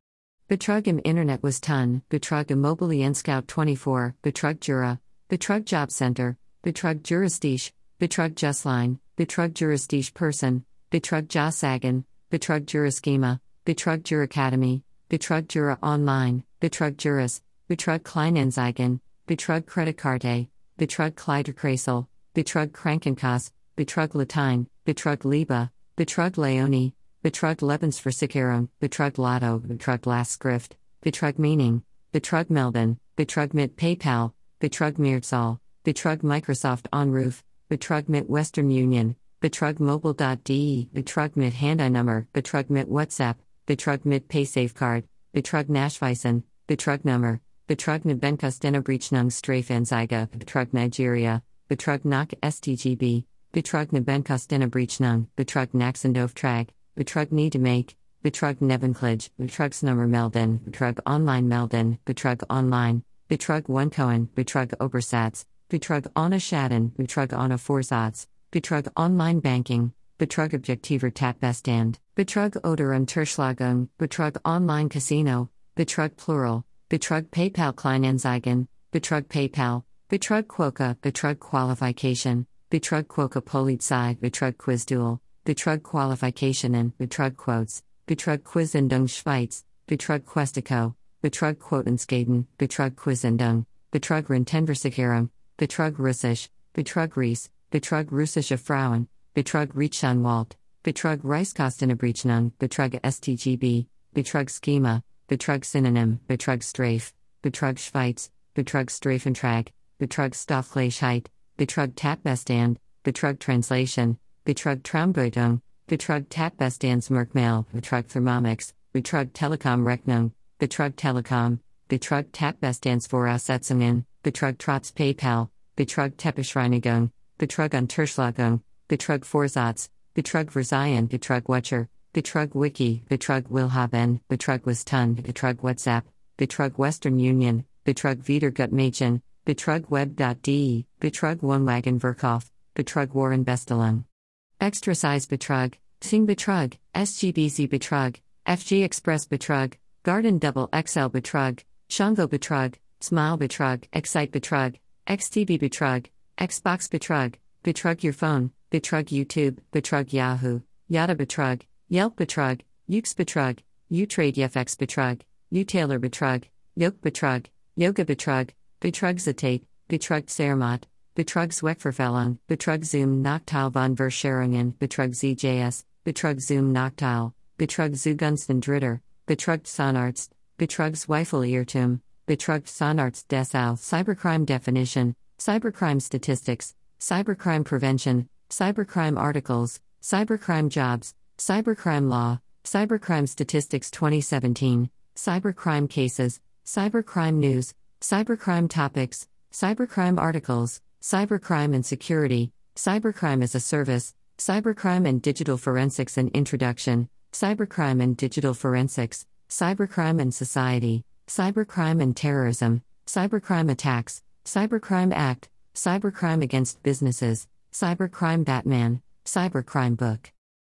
Betrug im Internet was Ton, Betrug Immobilien Scout 24, Betrug Jura, Betrug Job Center, Betrug Juristisch, Betrug Justline, Betrug Juristisch Person, Betrug Jossagen, Betrug Juraschema, Betrug Juracademy, Betrug Jura Online, Betrug Juris, Betrug Kleinanzeigen, Betrug Kreditkarte, Betrug Kleiderkreisel, Betrug Krankenkasse, Betrug Latein, Betrug Liebe, Betrug Leonie, Betrug Lebensversicherung, Betrug Lotto, Betrug Lastschrift, Betrug Meaning, Betrug Melden, Betrug mit PayPal, Betrug Mehrzahl, Betrug Microsoft Onroof, Betrug mit Western Union, Betrug Mobile.de, Betrug mit Handynummer, Betrug mit WhatsApp, Betrug mit PaySafeCard, Betrug Nachweisen, Betrug Nummer, Betrug mit Benkostenabrechnung Strafanzeige, Betrug Nigeria, Betrug nach STGB, Betrug ne Benkostenabrechnung, Betrug Naxendooftrag, Betrug nie de make, Betrug Nebenklage, Betrugsnummer melden, Betrug online melden, Betrug online, Betrug Onkoen, Betrug Obersatz, Betrug Anna Schaden, Betrug Anna Vorsatz, Betrug online banking, Betrug objektiver Tatbestand, Betrug oder Unterschlagung, Betrug online casino, Betrug plural, Betrug PayPal Kleinanzeigen, Betrug PayPal, Betrug Quoka, Betrug Qualification, Betrug Quoka Polizei, Betrug quiz duel, Betrug Qualificationen, Betrug Quotes, Betrug Quizendung Schweiz, Betrug Questico, Betrug Quotenskaden, Betrug Quizendung, Betrug Rentenversicherung, Betrug Russisch, Betrug Ries, Betrug Russische Frauen, Betrug Rechtsanwalt, Betrug Reichskostenabrechnung, Betrug STGB, Betrug Schema, Betrug Synonym, Betrug Strafe, Betrug Schweiz, Betrug Strafentrag, Betrug Stoffgleichheit, Betrug Tatbestand, Betrug Translation, Betrug Traumbeutung, Betrug Tatbestandsmerkmal, Betrug Thermomix, Betrug Telekom Rechnung, Betrug Telekom, Betrug Tatbestandsvoraussetzungen, Betrug Trotz PayPal, Betrug Teppichreinigung, Betrug Unterschlagung, Betrug Vorsatz, Betrug Verzeihen, Betrug Watcher, Betrug Wiki, Betrug Willhaben, Betrug Westun, Betrug WhatsApp, Betrug Western Union, Betrug Wiedergutmachen, Betrug Betrug Wohnwagen Verkauf, Betrug Warren Bestelung. Extra size Betrug, Sing Betrug, SGBZ Betrug, FG Express Betrug, Garden Double XL Betrug, Shango Betrug, Smile Betrug, Excite Betrug, XTB Betrug, Xbox Betrug, Betrug Your Phone, Betrug YouTube, Betrug Yahoo, Yada Betrug, Yelp Betrug, Ukes Betrug, Utrade FX Betrug, Utailer Betrug, Yoke Betrug, Yoga Betrug, Betrug Zitate, Betrug Betrugzoom Nachteil von Verscherungen, Betrug ZJS, Betrugzoom Nachteil, Betrug zugunsten Dritter, Betrugt Sonarzt, Betrugsweifelirrtum, Sonarzt Dessau, Cybercrime Definition, Cybercrime Statistics, Cybercrime Prevention, Cybercrime Articles, Cybercrime Jobs, Cybercrime Law, Cybercrime Statistics 2017, Cybercrime Cases, Cybercrime News, Cybercrime Topics, Cybercrime Articles, Cybercrime and Security, Cybercrime as a Service, Cybercrime and Digital Forensics and Introduction, Cybercrime and Digital Forensics, Cybercrime and Society, Cybercrime and Terrorism, Cybercrime Attacks, Cybercrime Act, Cybercrime Against Businesses, Cybercrime Batman, Cybercrime Book,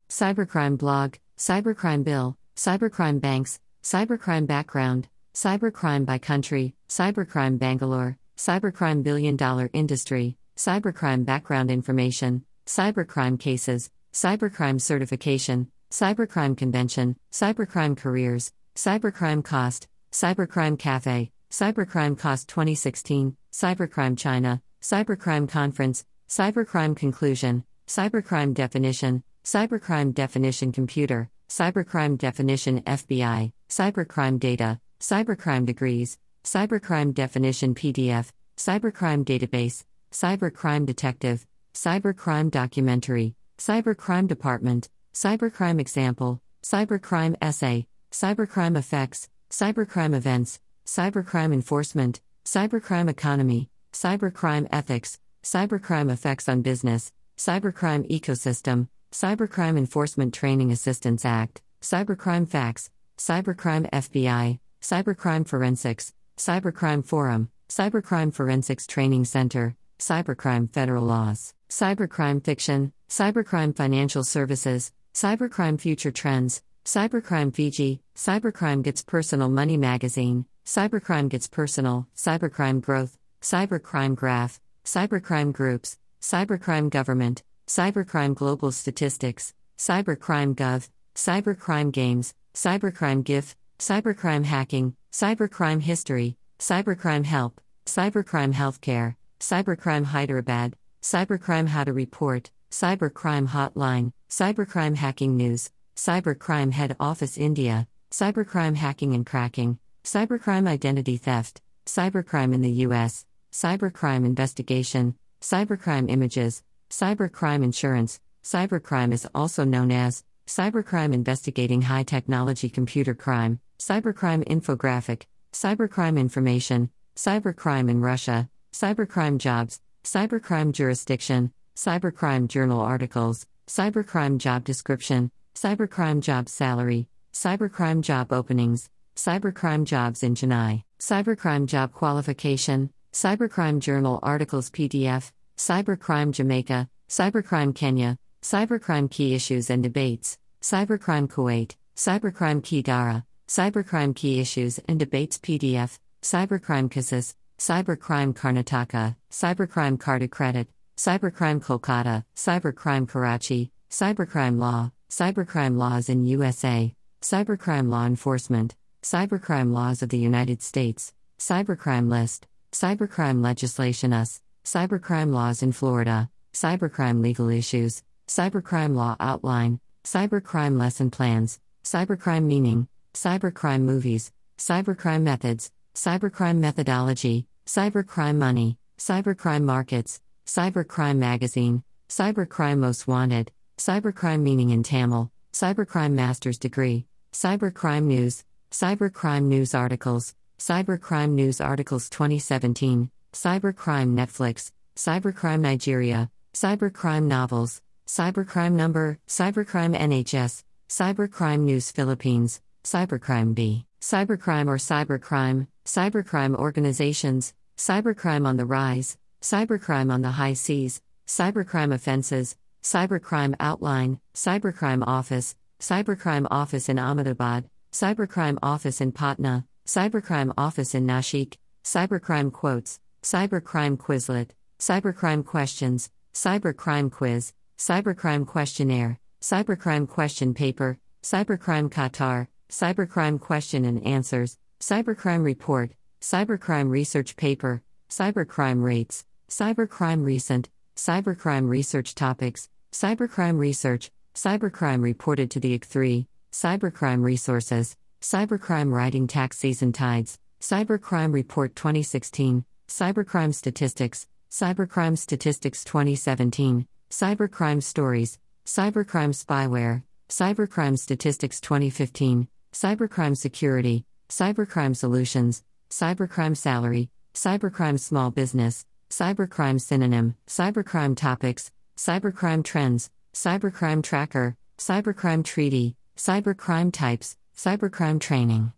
Cybercrime Blog, Cybercrime Bill, Cybercrime Banks, Cybercrime Background, Cybercrime by Country, Cybercrime Bangalore, Cybercrime Billion Dollar Industry, Cybercrime Background Information, Cybercrime Cases, Cybercrime Certification, Cybercrime Convention, Cybercrime Careers, Cybercrime Cost, Cybercrime Cafe, Cybercrime Cost 2016, Cybercrime China, Cybercrime Conference, Cybercrime Conclusion, Cybercrime Definition, Cybercrime Definition Computer, Cybercrime Definition FBI, Cybercrime Data, Cybercrime Degrees, Cybercrime Definition PDF, Cybercrime Database, Cybercrime Detective, Cybercrime Documentary, Cybercrime Department, Cybercrime Example, Cybercrime Essay, Cybercrime Effects, Cybercrime Events, Cybercrime Enforcement, Cybercrime Economy, Cybercrime Ethics, Cybercrime Effects on Business, Cybercrime Ecosystem, Cybercrime Enforcement Training Assistance Act, Cybercrime Facts, Cybercrime FBI, Cybercrime Forensics, Cybercrime Forum, Cybercrime Forensics Training Center, Cybercrime Federal Laws, Cybercrime Fiction, Cybercrime Financial Services, Cybercrime Future Trends, Cybercrime Fiji, Cybercrime Gets Personal Money Magazine, Cybercrime Gets Personal, Cybercrime Growth, Cybercrime Graph, Cybercrime Groups, Cybercrime Government, Cybercrime Global Statistics, Cybercrime Gov, Cybercrime Games, Cybercrime GIF, Cybercrime Hacking, Cybercrime History, Cybercrime Help, Cybercrime Healthcare, Cybercrime Hyderabad, Cybercrime How to Report, Cybercrime Hotline, Cybercrime Hacking News, Cybercrime Head Office India, Cybercrime Hacking and Cracking, Cybercrime Identity Theft, Cybercrime in the US, Cybercrime Investigation, Cybercrime Images, Cybercrime Insurance, Cybercrime is also known as Cybercrime Investigating High Technology Computer Crime, Cybercrime Infographic, Cybercrime Information, Cybercrime in Russia, Cybercrime Jobs, Cybercrime Jurisdiction, Cybercrime Journal Articles, Cybercrime Job Description, Cybercrime Job Salary, Cybercrime Job Openings, Cybercrime Jobs in Chennai, Cybercrime Job Qualification, Cybercrime Journal Articles PDF, Cybercrime Jamaica, Cybercrime Kenya, Cybercrime Key Issues and Debates, Cybercrime Kuwait, Cybercrime Key Dara, Cybercrime Key Issues and Debates PDF, Cybercrime Cases, Cybercrime Karnataka, Cybercrime Carta Credit, Cybercrime Kolkata, Cybercrime Karachi, Cybercrime Law, Cybercrime Laws in USA, Cybercrime Law Enforcement, Cybercrime Laws of the United States, Cybercrime List, Cybercrime Legislation US, Cybercrime Laws in Florida, Cybercrime Legal Issues, Cybercrime Law Outline, Cybercrime Lesson Plans, Cybercrime Meaning, Cybercrime Movies, Cybercrime Methods, Cybercrime Methodology, Cybercrime Money, Cybercrime Markets, Cybercrime Magazine, Cybercrime Most Wanted, Cybercrime Meaning in Tamil, Cybercrime Master's Degree, Cybercrime News, Cybercrime News Articles, Cybercrime News Articles 2017, Cybercrime Netflix, Cybercrime Nigeria, Cybercrime Novels, Cybercrime Number, Cybercrime NHS, Cybercrime News Philippines, Cybercrime B, Cybercrime or Cybercrime, Cybercrime Organizations, Cybercrime on the Rise, Cybercrime on the High Seas, Cybercrime Offenses, Cybercrime Outline, Cybercrime Office, Cybercrime Office in Ahmedabad, Cybercrime Office in Patna, Cybercrime Office in Nashik, Cybercrime Quotes, Cybercrime Quizlet, Cybercrime Questions, Cybercrime Quiz, Cybercrime Questionnaire, Cybercrime Question Paper, Cybercrime Qatar, Cybercrime Question and Answers, Cybercrime Report, Cybercrime Research Paper, Cybercrime Rates, Cybercrime Recent, Cybercrime Research Topics, Cybercrime Research, Cybercrime reported to the IC3, Cybercrime Resources, Cybercrime Riding Tax Season Tides, Cybercrime Report 2016, Cybercrime Statistics, Cybercrime Statistics 2017, Cybercrime Stories, Cybercrime Spyware, Cybercrime Statistics 2015, Cybercrime Security, Cybercrime Solutions, Cybercrime Salary, Cybercrime Small Business, Cybercrime Synonym, Cybercrime Topics, Cybercrime Trends, Cybercrime Tracker, Cybercrime Treaty, Cybercrime Types, Cybercrime Training.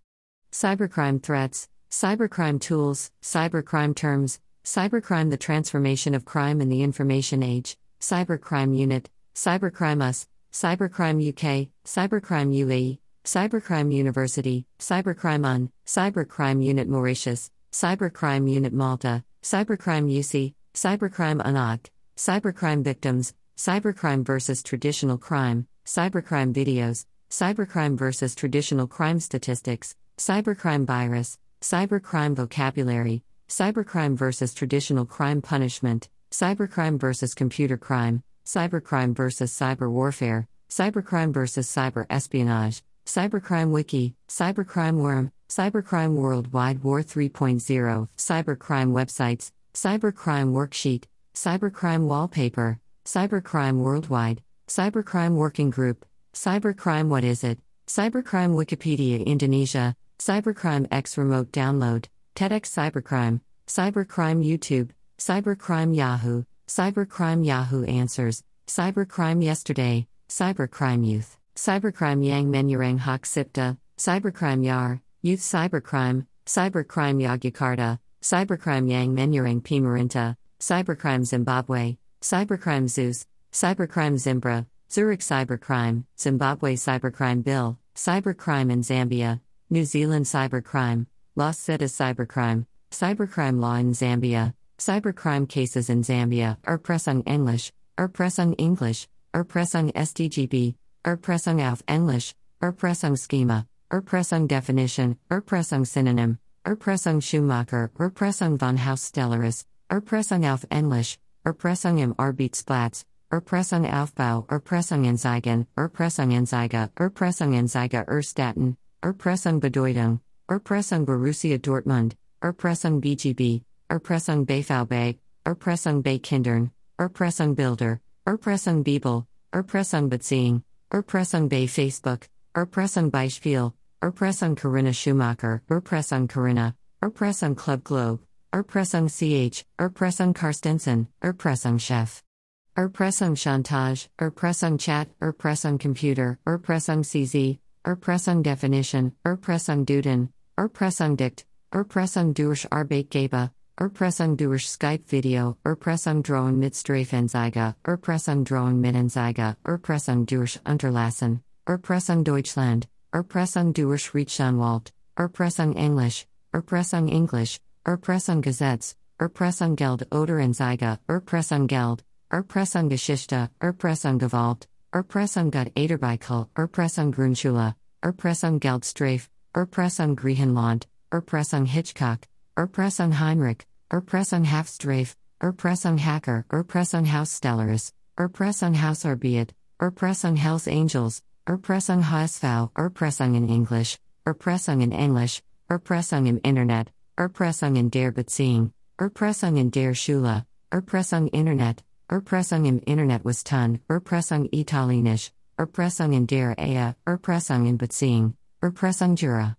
Cybercrime Threats, Cybercrime Tools, Cybercrime Terms, Cybercrime The Transformation of Crime in the Information Age, Cybercrime Unit, Cybercrime US, Cybercrime UK, Cybercrime UAE, Cybercrime University, Cybercrime UN, Cybercrime Unit Mauritius, Cybercrime Unit Malta, Cybercrime UC, Cybercrime UNOC, Cybercrime Victims, Cybercrime versus Traditional Crime, Cybercrime Videos, Cybercrime versus Traditional Crime Statistics, Cybercrime Virus, Cybercrime Vocabulary, Cybercrime versus Traditional Crime Punishment, Cybercrime versus Computer Crime, Cybercrime versus Cyber Warfare, Cybercrime versus Cyber Espionage, Cybercrime Wiki, Cybercrime Worm, Cybercrime Worldwide War 3.0, Cybercrime Websites, Cybercrime Worksheet, Cybercrime Wallpaper, Cybercrime Worldwide, Cybercrime Working Group, Cybercrime What Is It? Cybercrime Wikipedia Indonesia, Cybercrime X Remote Download, TEDx Cybercrime, Cybercrime YouTube, Cybercrime Yahoo, Cybercrime Yahoo Answers, Cybercrime Yesterday, Cybercrime Youth, Cybercrime Yang Menurang Hak Sipta, Cybercrime Yar, Youth Cybercrime, Cybercrime Yogyakarta, Cybercrime Yang Menurang Pimarinta, Cybercrime Zimbabwe, Cybercrime Zeus, Cybercrime Zimbra, Zurich Cybercrime, Zimbabwe Cybercrime Bill, Cybercrime in Zambia, New Zealand Cybercrime, Los Zetas Cybercrime, Cybercrime Law in Zambia, Cybercrime Cases in Zambia, Erpressung English, Erpressung English, Erpressung STGB, Erpressung auf Englisch, Erpressung Schema, Erpressung Definition, Erpressung Synonym, Erpressung Schumacher, Erpressung von Hausstelleris, Erpressung auf Englisch, Erpressung im Arbeitsplatz, Erpressung Aufbau, Erpressung Entzeigen, Erpressung Entzeiger, Erpressung Entzeiger Erstatten, Erpressung Bedeutung, Erpressung Borussia Dortmund, Erpressung BGB, Erpressung BVB, Erpressung bei Kindern, Erpressung Bilder, Erpressung Bibel, Erpressung Beziehung, Erpressung bei Facebook, Erpressung bei Spiel, Erpressung Corinna Schumacher, Erpressung Corinna, Erpressung Club Globe, Erpressung CH, Erpressung Karstensen, Erpressung Chef. Erpressung Chantage, Erpressung Chat, Erpressung Computer, Erpressung CZ, Erpressung Definition, Erpressung Duden, Erpressung Dict, Erpressung durch Arbeitgeber, Erpressung durch Skype Video, Erpressung Drohung mit Strafenzeige, Erpressung Drohung mit Anzeige, Erpressung durch Unterlassen, Erpressung Deutschland, Erpressung durch Rechtsanwalt, Erpressung Englisch, Erpressung Englisch, Erpressung Gesetz, Erpressung Geld oder Anzeige, Erpressung Geld, Erpressung Geschichte, Erpressung Gewalt, Erpressung Gut Ederbeikel, Erpressung Grundschule, Erpressung Geldstrafe, Erpressung Griechenland, Erpressung Hitchcock, Erpressung Heinrich, Erpressung Halfstrafe, Erpressung Hacker, Erpressung Hausstelleris, Erpressung Hausarbeit, Erpressung Hells Angels, Erpressung HSV, Erpressung in English, Erpressung in English, Erpressung im Internet, Erpressung in der Beziehung, Erpressung in der Schule, Erpressung Internet, Erpressung im Internet was Ton, Erpressung Italienisch, Erpressung in der Ehe, Erpressung in Beziehung, Erpressung Jura.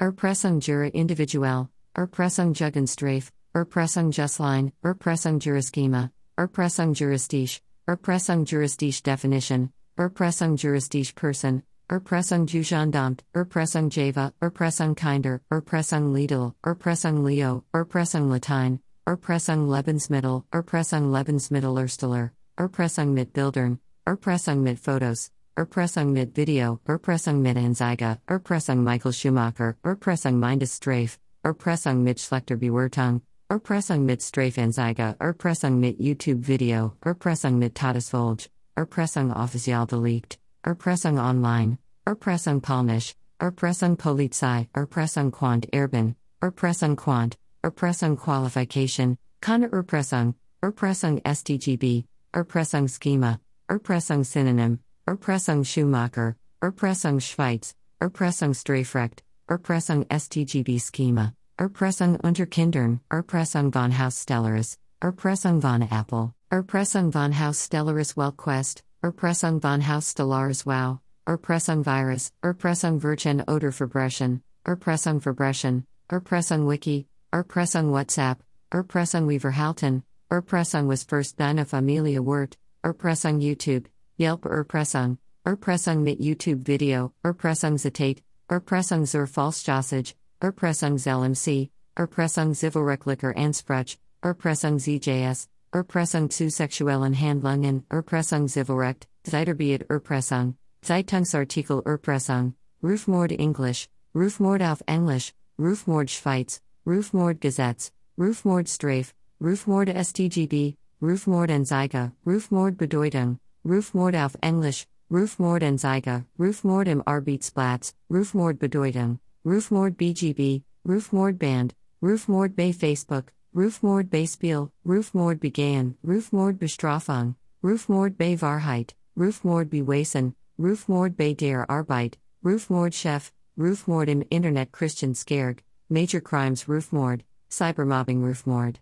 Erpressung Jura Individuell, Erpressung Jugendstrafe, Erpressung Justline, Erpressung Juraschema, Erpressung Juristisch, Erpressung Juristisch Definition, Erpressung Juristisch Person, Erpressung Jugendamt, Erpressung Java, Erpressung Kinder, Erpressung Lidl, Erpressung Leo, Erpressung Latein, Erpressung Lebensmittel, Erpressung Lebensmittelersteller, Erpressung mit Bildern, Erpressung mit Fotos, Erpressung mit Video, Erpressung mit Anzeige, Erpressung Michael Schumacher, Erpressung Mindesstrafe, Erpressung mit Schlechter Bewertung, Erpressung mit Strafanzeige, Erpressung mit YouTube Video, Erpressung mit Todesfolge, Erpressung offiziell delikt, Erpressung online, Erpressung polnisch, Erpressung Polizei, Erpressung Quant Erben, Erpressung Quant, Erpressung Qualification, Keine Erpressung, Erpressung STGB, Erpressung Schema, Erpressung Synonym, Erpressung Schumacher, Erpressung Schweiz, Erpressung Strafrecht, Erpressung STGB Schema, Erpressung Unterkindern, Erpressung von Haus Stellaris, Erpressung von Apple, Erpressung von Haus Stellaris Wellquest, Erpressung von Haus Stellaris Wow, Erpressung Virus, Erpressung Virchen oder Verbrechen, Erpressung Verbrechen, Erpressung Wiki, Erpressung WhatsApp, Erpressung Weverhalten, Erpressung was first deine Familie Wort, Erpressung YouTube, Yelp Erpressung, Erpressung mit YouTube Video, Erpressung Zitate, Erpressung zur Falschjossage, Erpressung ZLMC, Erpressung Zivilrechtlicher Ansprech, Erpressung ZJS, Erpressung zu sexuellen Handlungen, Erpressung Zivilrecht, Zeiterbeat Erpressung, Zeitungsartikel Erpressung, Rufmord English, Rufmord auf Englisch, Rufmord Schweiz, Rufmord Gesetz, Rufmord Strafe, Rufmord STGB, Rufmord Anzeige, Rufmord Bedeutung, Rufmord auf Englisch, Rufmord Anzeige, Rufmord im Arbeitsplatz, Rufmord Bedeutung, Rufmord BGB, Rufmord Band, Rufmord bei Facebook, Rufmord bei Spiel, Rufmord Begehen, Rufmord Bestrafung, Rufmord bei Wahrheit, Rufmord Beweisen, Rufmord bei der Arbeit, Rufmord Chef, Rufmord im Internet Christian Skerg, Major Crimes Rufmord, Cybermobbing Rufmord.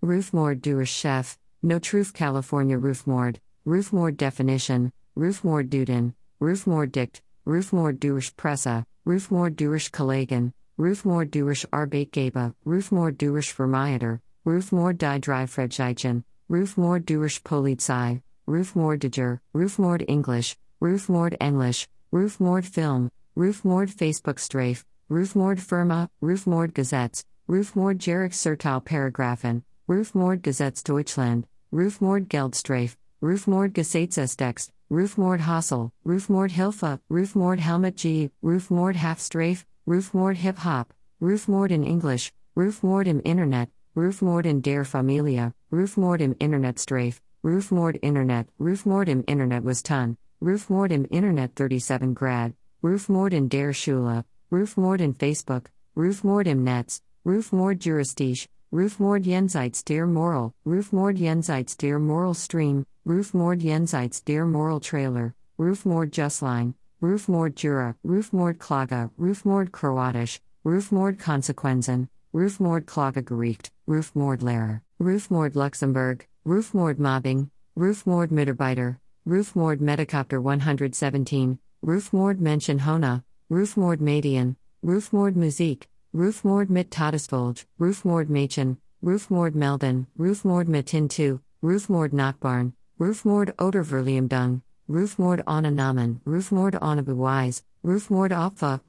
Rufmord durch Chef, No Truth California Rufmord, Rufmord Definition, Rufmord Duden, Rufmord Dict, Rufmord durch Presse, Rufmord durch Kollegen, Rufmord durch Arbeitgeber, Rufmord durch Vermieter, Rufmord die Dreifredigkeiten, Rufmord durch Polizei, Rufmord Diger, Rufmord English, Rufmord English, Rufmord Film, Rufmord Facebook Strafe, Rufmord Firma, Rufmord Gesetz, Rufmord Jerick Sertal Paragraphen, Rufmord Gesetz Deutschland, Rufmord Geldstrafe, Rufmord Gesetzestext, Rufmord Hassel, Rufmord Hilfe, Rufmord Helmet G, Rufmord Halfstrafe, Rufmord Hip Hop, Rufmord in English, Rufmord im Internet, Rufmord in der Familie, Rufmord im Internetstrafe, Rufmord Internet, Rufmord im Internet was ton, Rufmord im Internet 37 Grad, Rufmord in der Schule, Rufmord in Facebook, Rufmord im Netz, Rufmord Juristisch, Rufmord Jenseits der Moral, Rufmord Jenseits der Moral Stream, Rufmord Jenseits der Moral Trailer, Rufmord Justline, Rufmord Jura, Rufmord Klaga, Rufmord Kroatisch, Rufmord Konsequenzen, Rufmord Klagegericht, Rufmord Lehrer, Rufmord Luxembourg, Rufmord Mobbing, Rufmord Mitarbeiter, Rufmord Metacopter 117, Rufmord Menschen Hona, Rufmord Median, Rufmord Musik, Rufmord mit Todesfolge, Rufmord Mädchen, Rufmord Melden, Rufmord Metin 2, Rufmord Nachbarn, Rufmord oder Verliumdung, Rufmord ohne Namen, Rufmord ohne Beweis, Rufmord Opfer,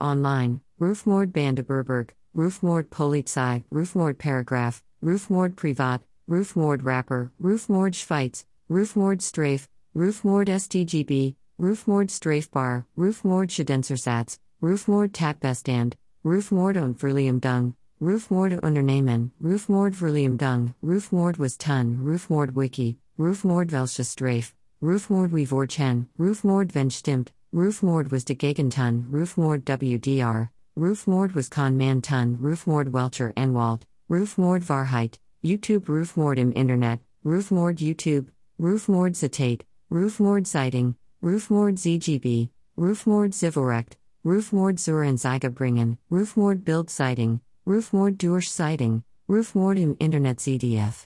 Online, Rufmord Bandeberberg, Rufmord Polizei, Rufmord Paragraph, Rufmord Privat, Rufmord Rapper, Rufmord Schweiz, Rufmord Strafe, Rufmord STGB, Rufmord Strafbar, Rufmord Schadensersatz, Rufmord Tatbestand, Rufmord und Verliumdung, Rufmord Unternehmen, Rufmord Verliumdung, Rufmord was Ton, Rufmord Wiki, Rufmord Welsche Strafe, Rufmord Wevorchen, Rufmord wenn stimmt, Rufmord was de Gegenton, Rufmord WDR, Rufmord was Con Man Ton, Rufmord Welcher Enwald, Rufmord Wahrheit, YouTube Rufmord im Internet, Rufmord YouTube, Rufmord Zitate, Rufmord Sighting, Rufmord ZGB, Rufmord Zivilrecht, Rufmord zur bringen, Rufmord Bild Sighting, Rufmord durch Sighting, Rufmord im Internet ZDF.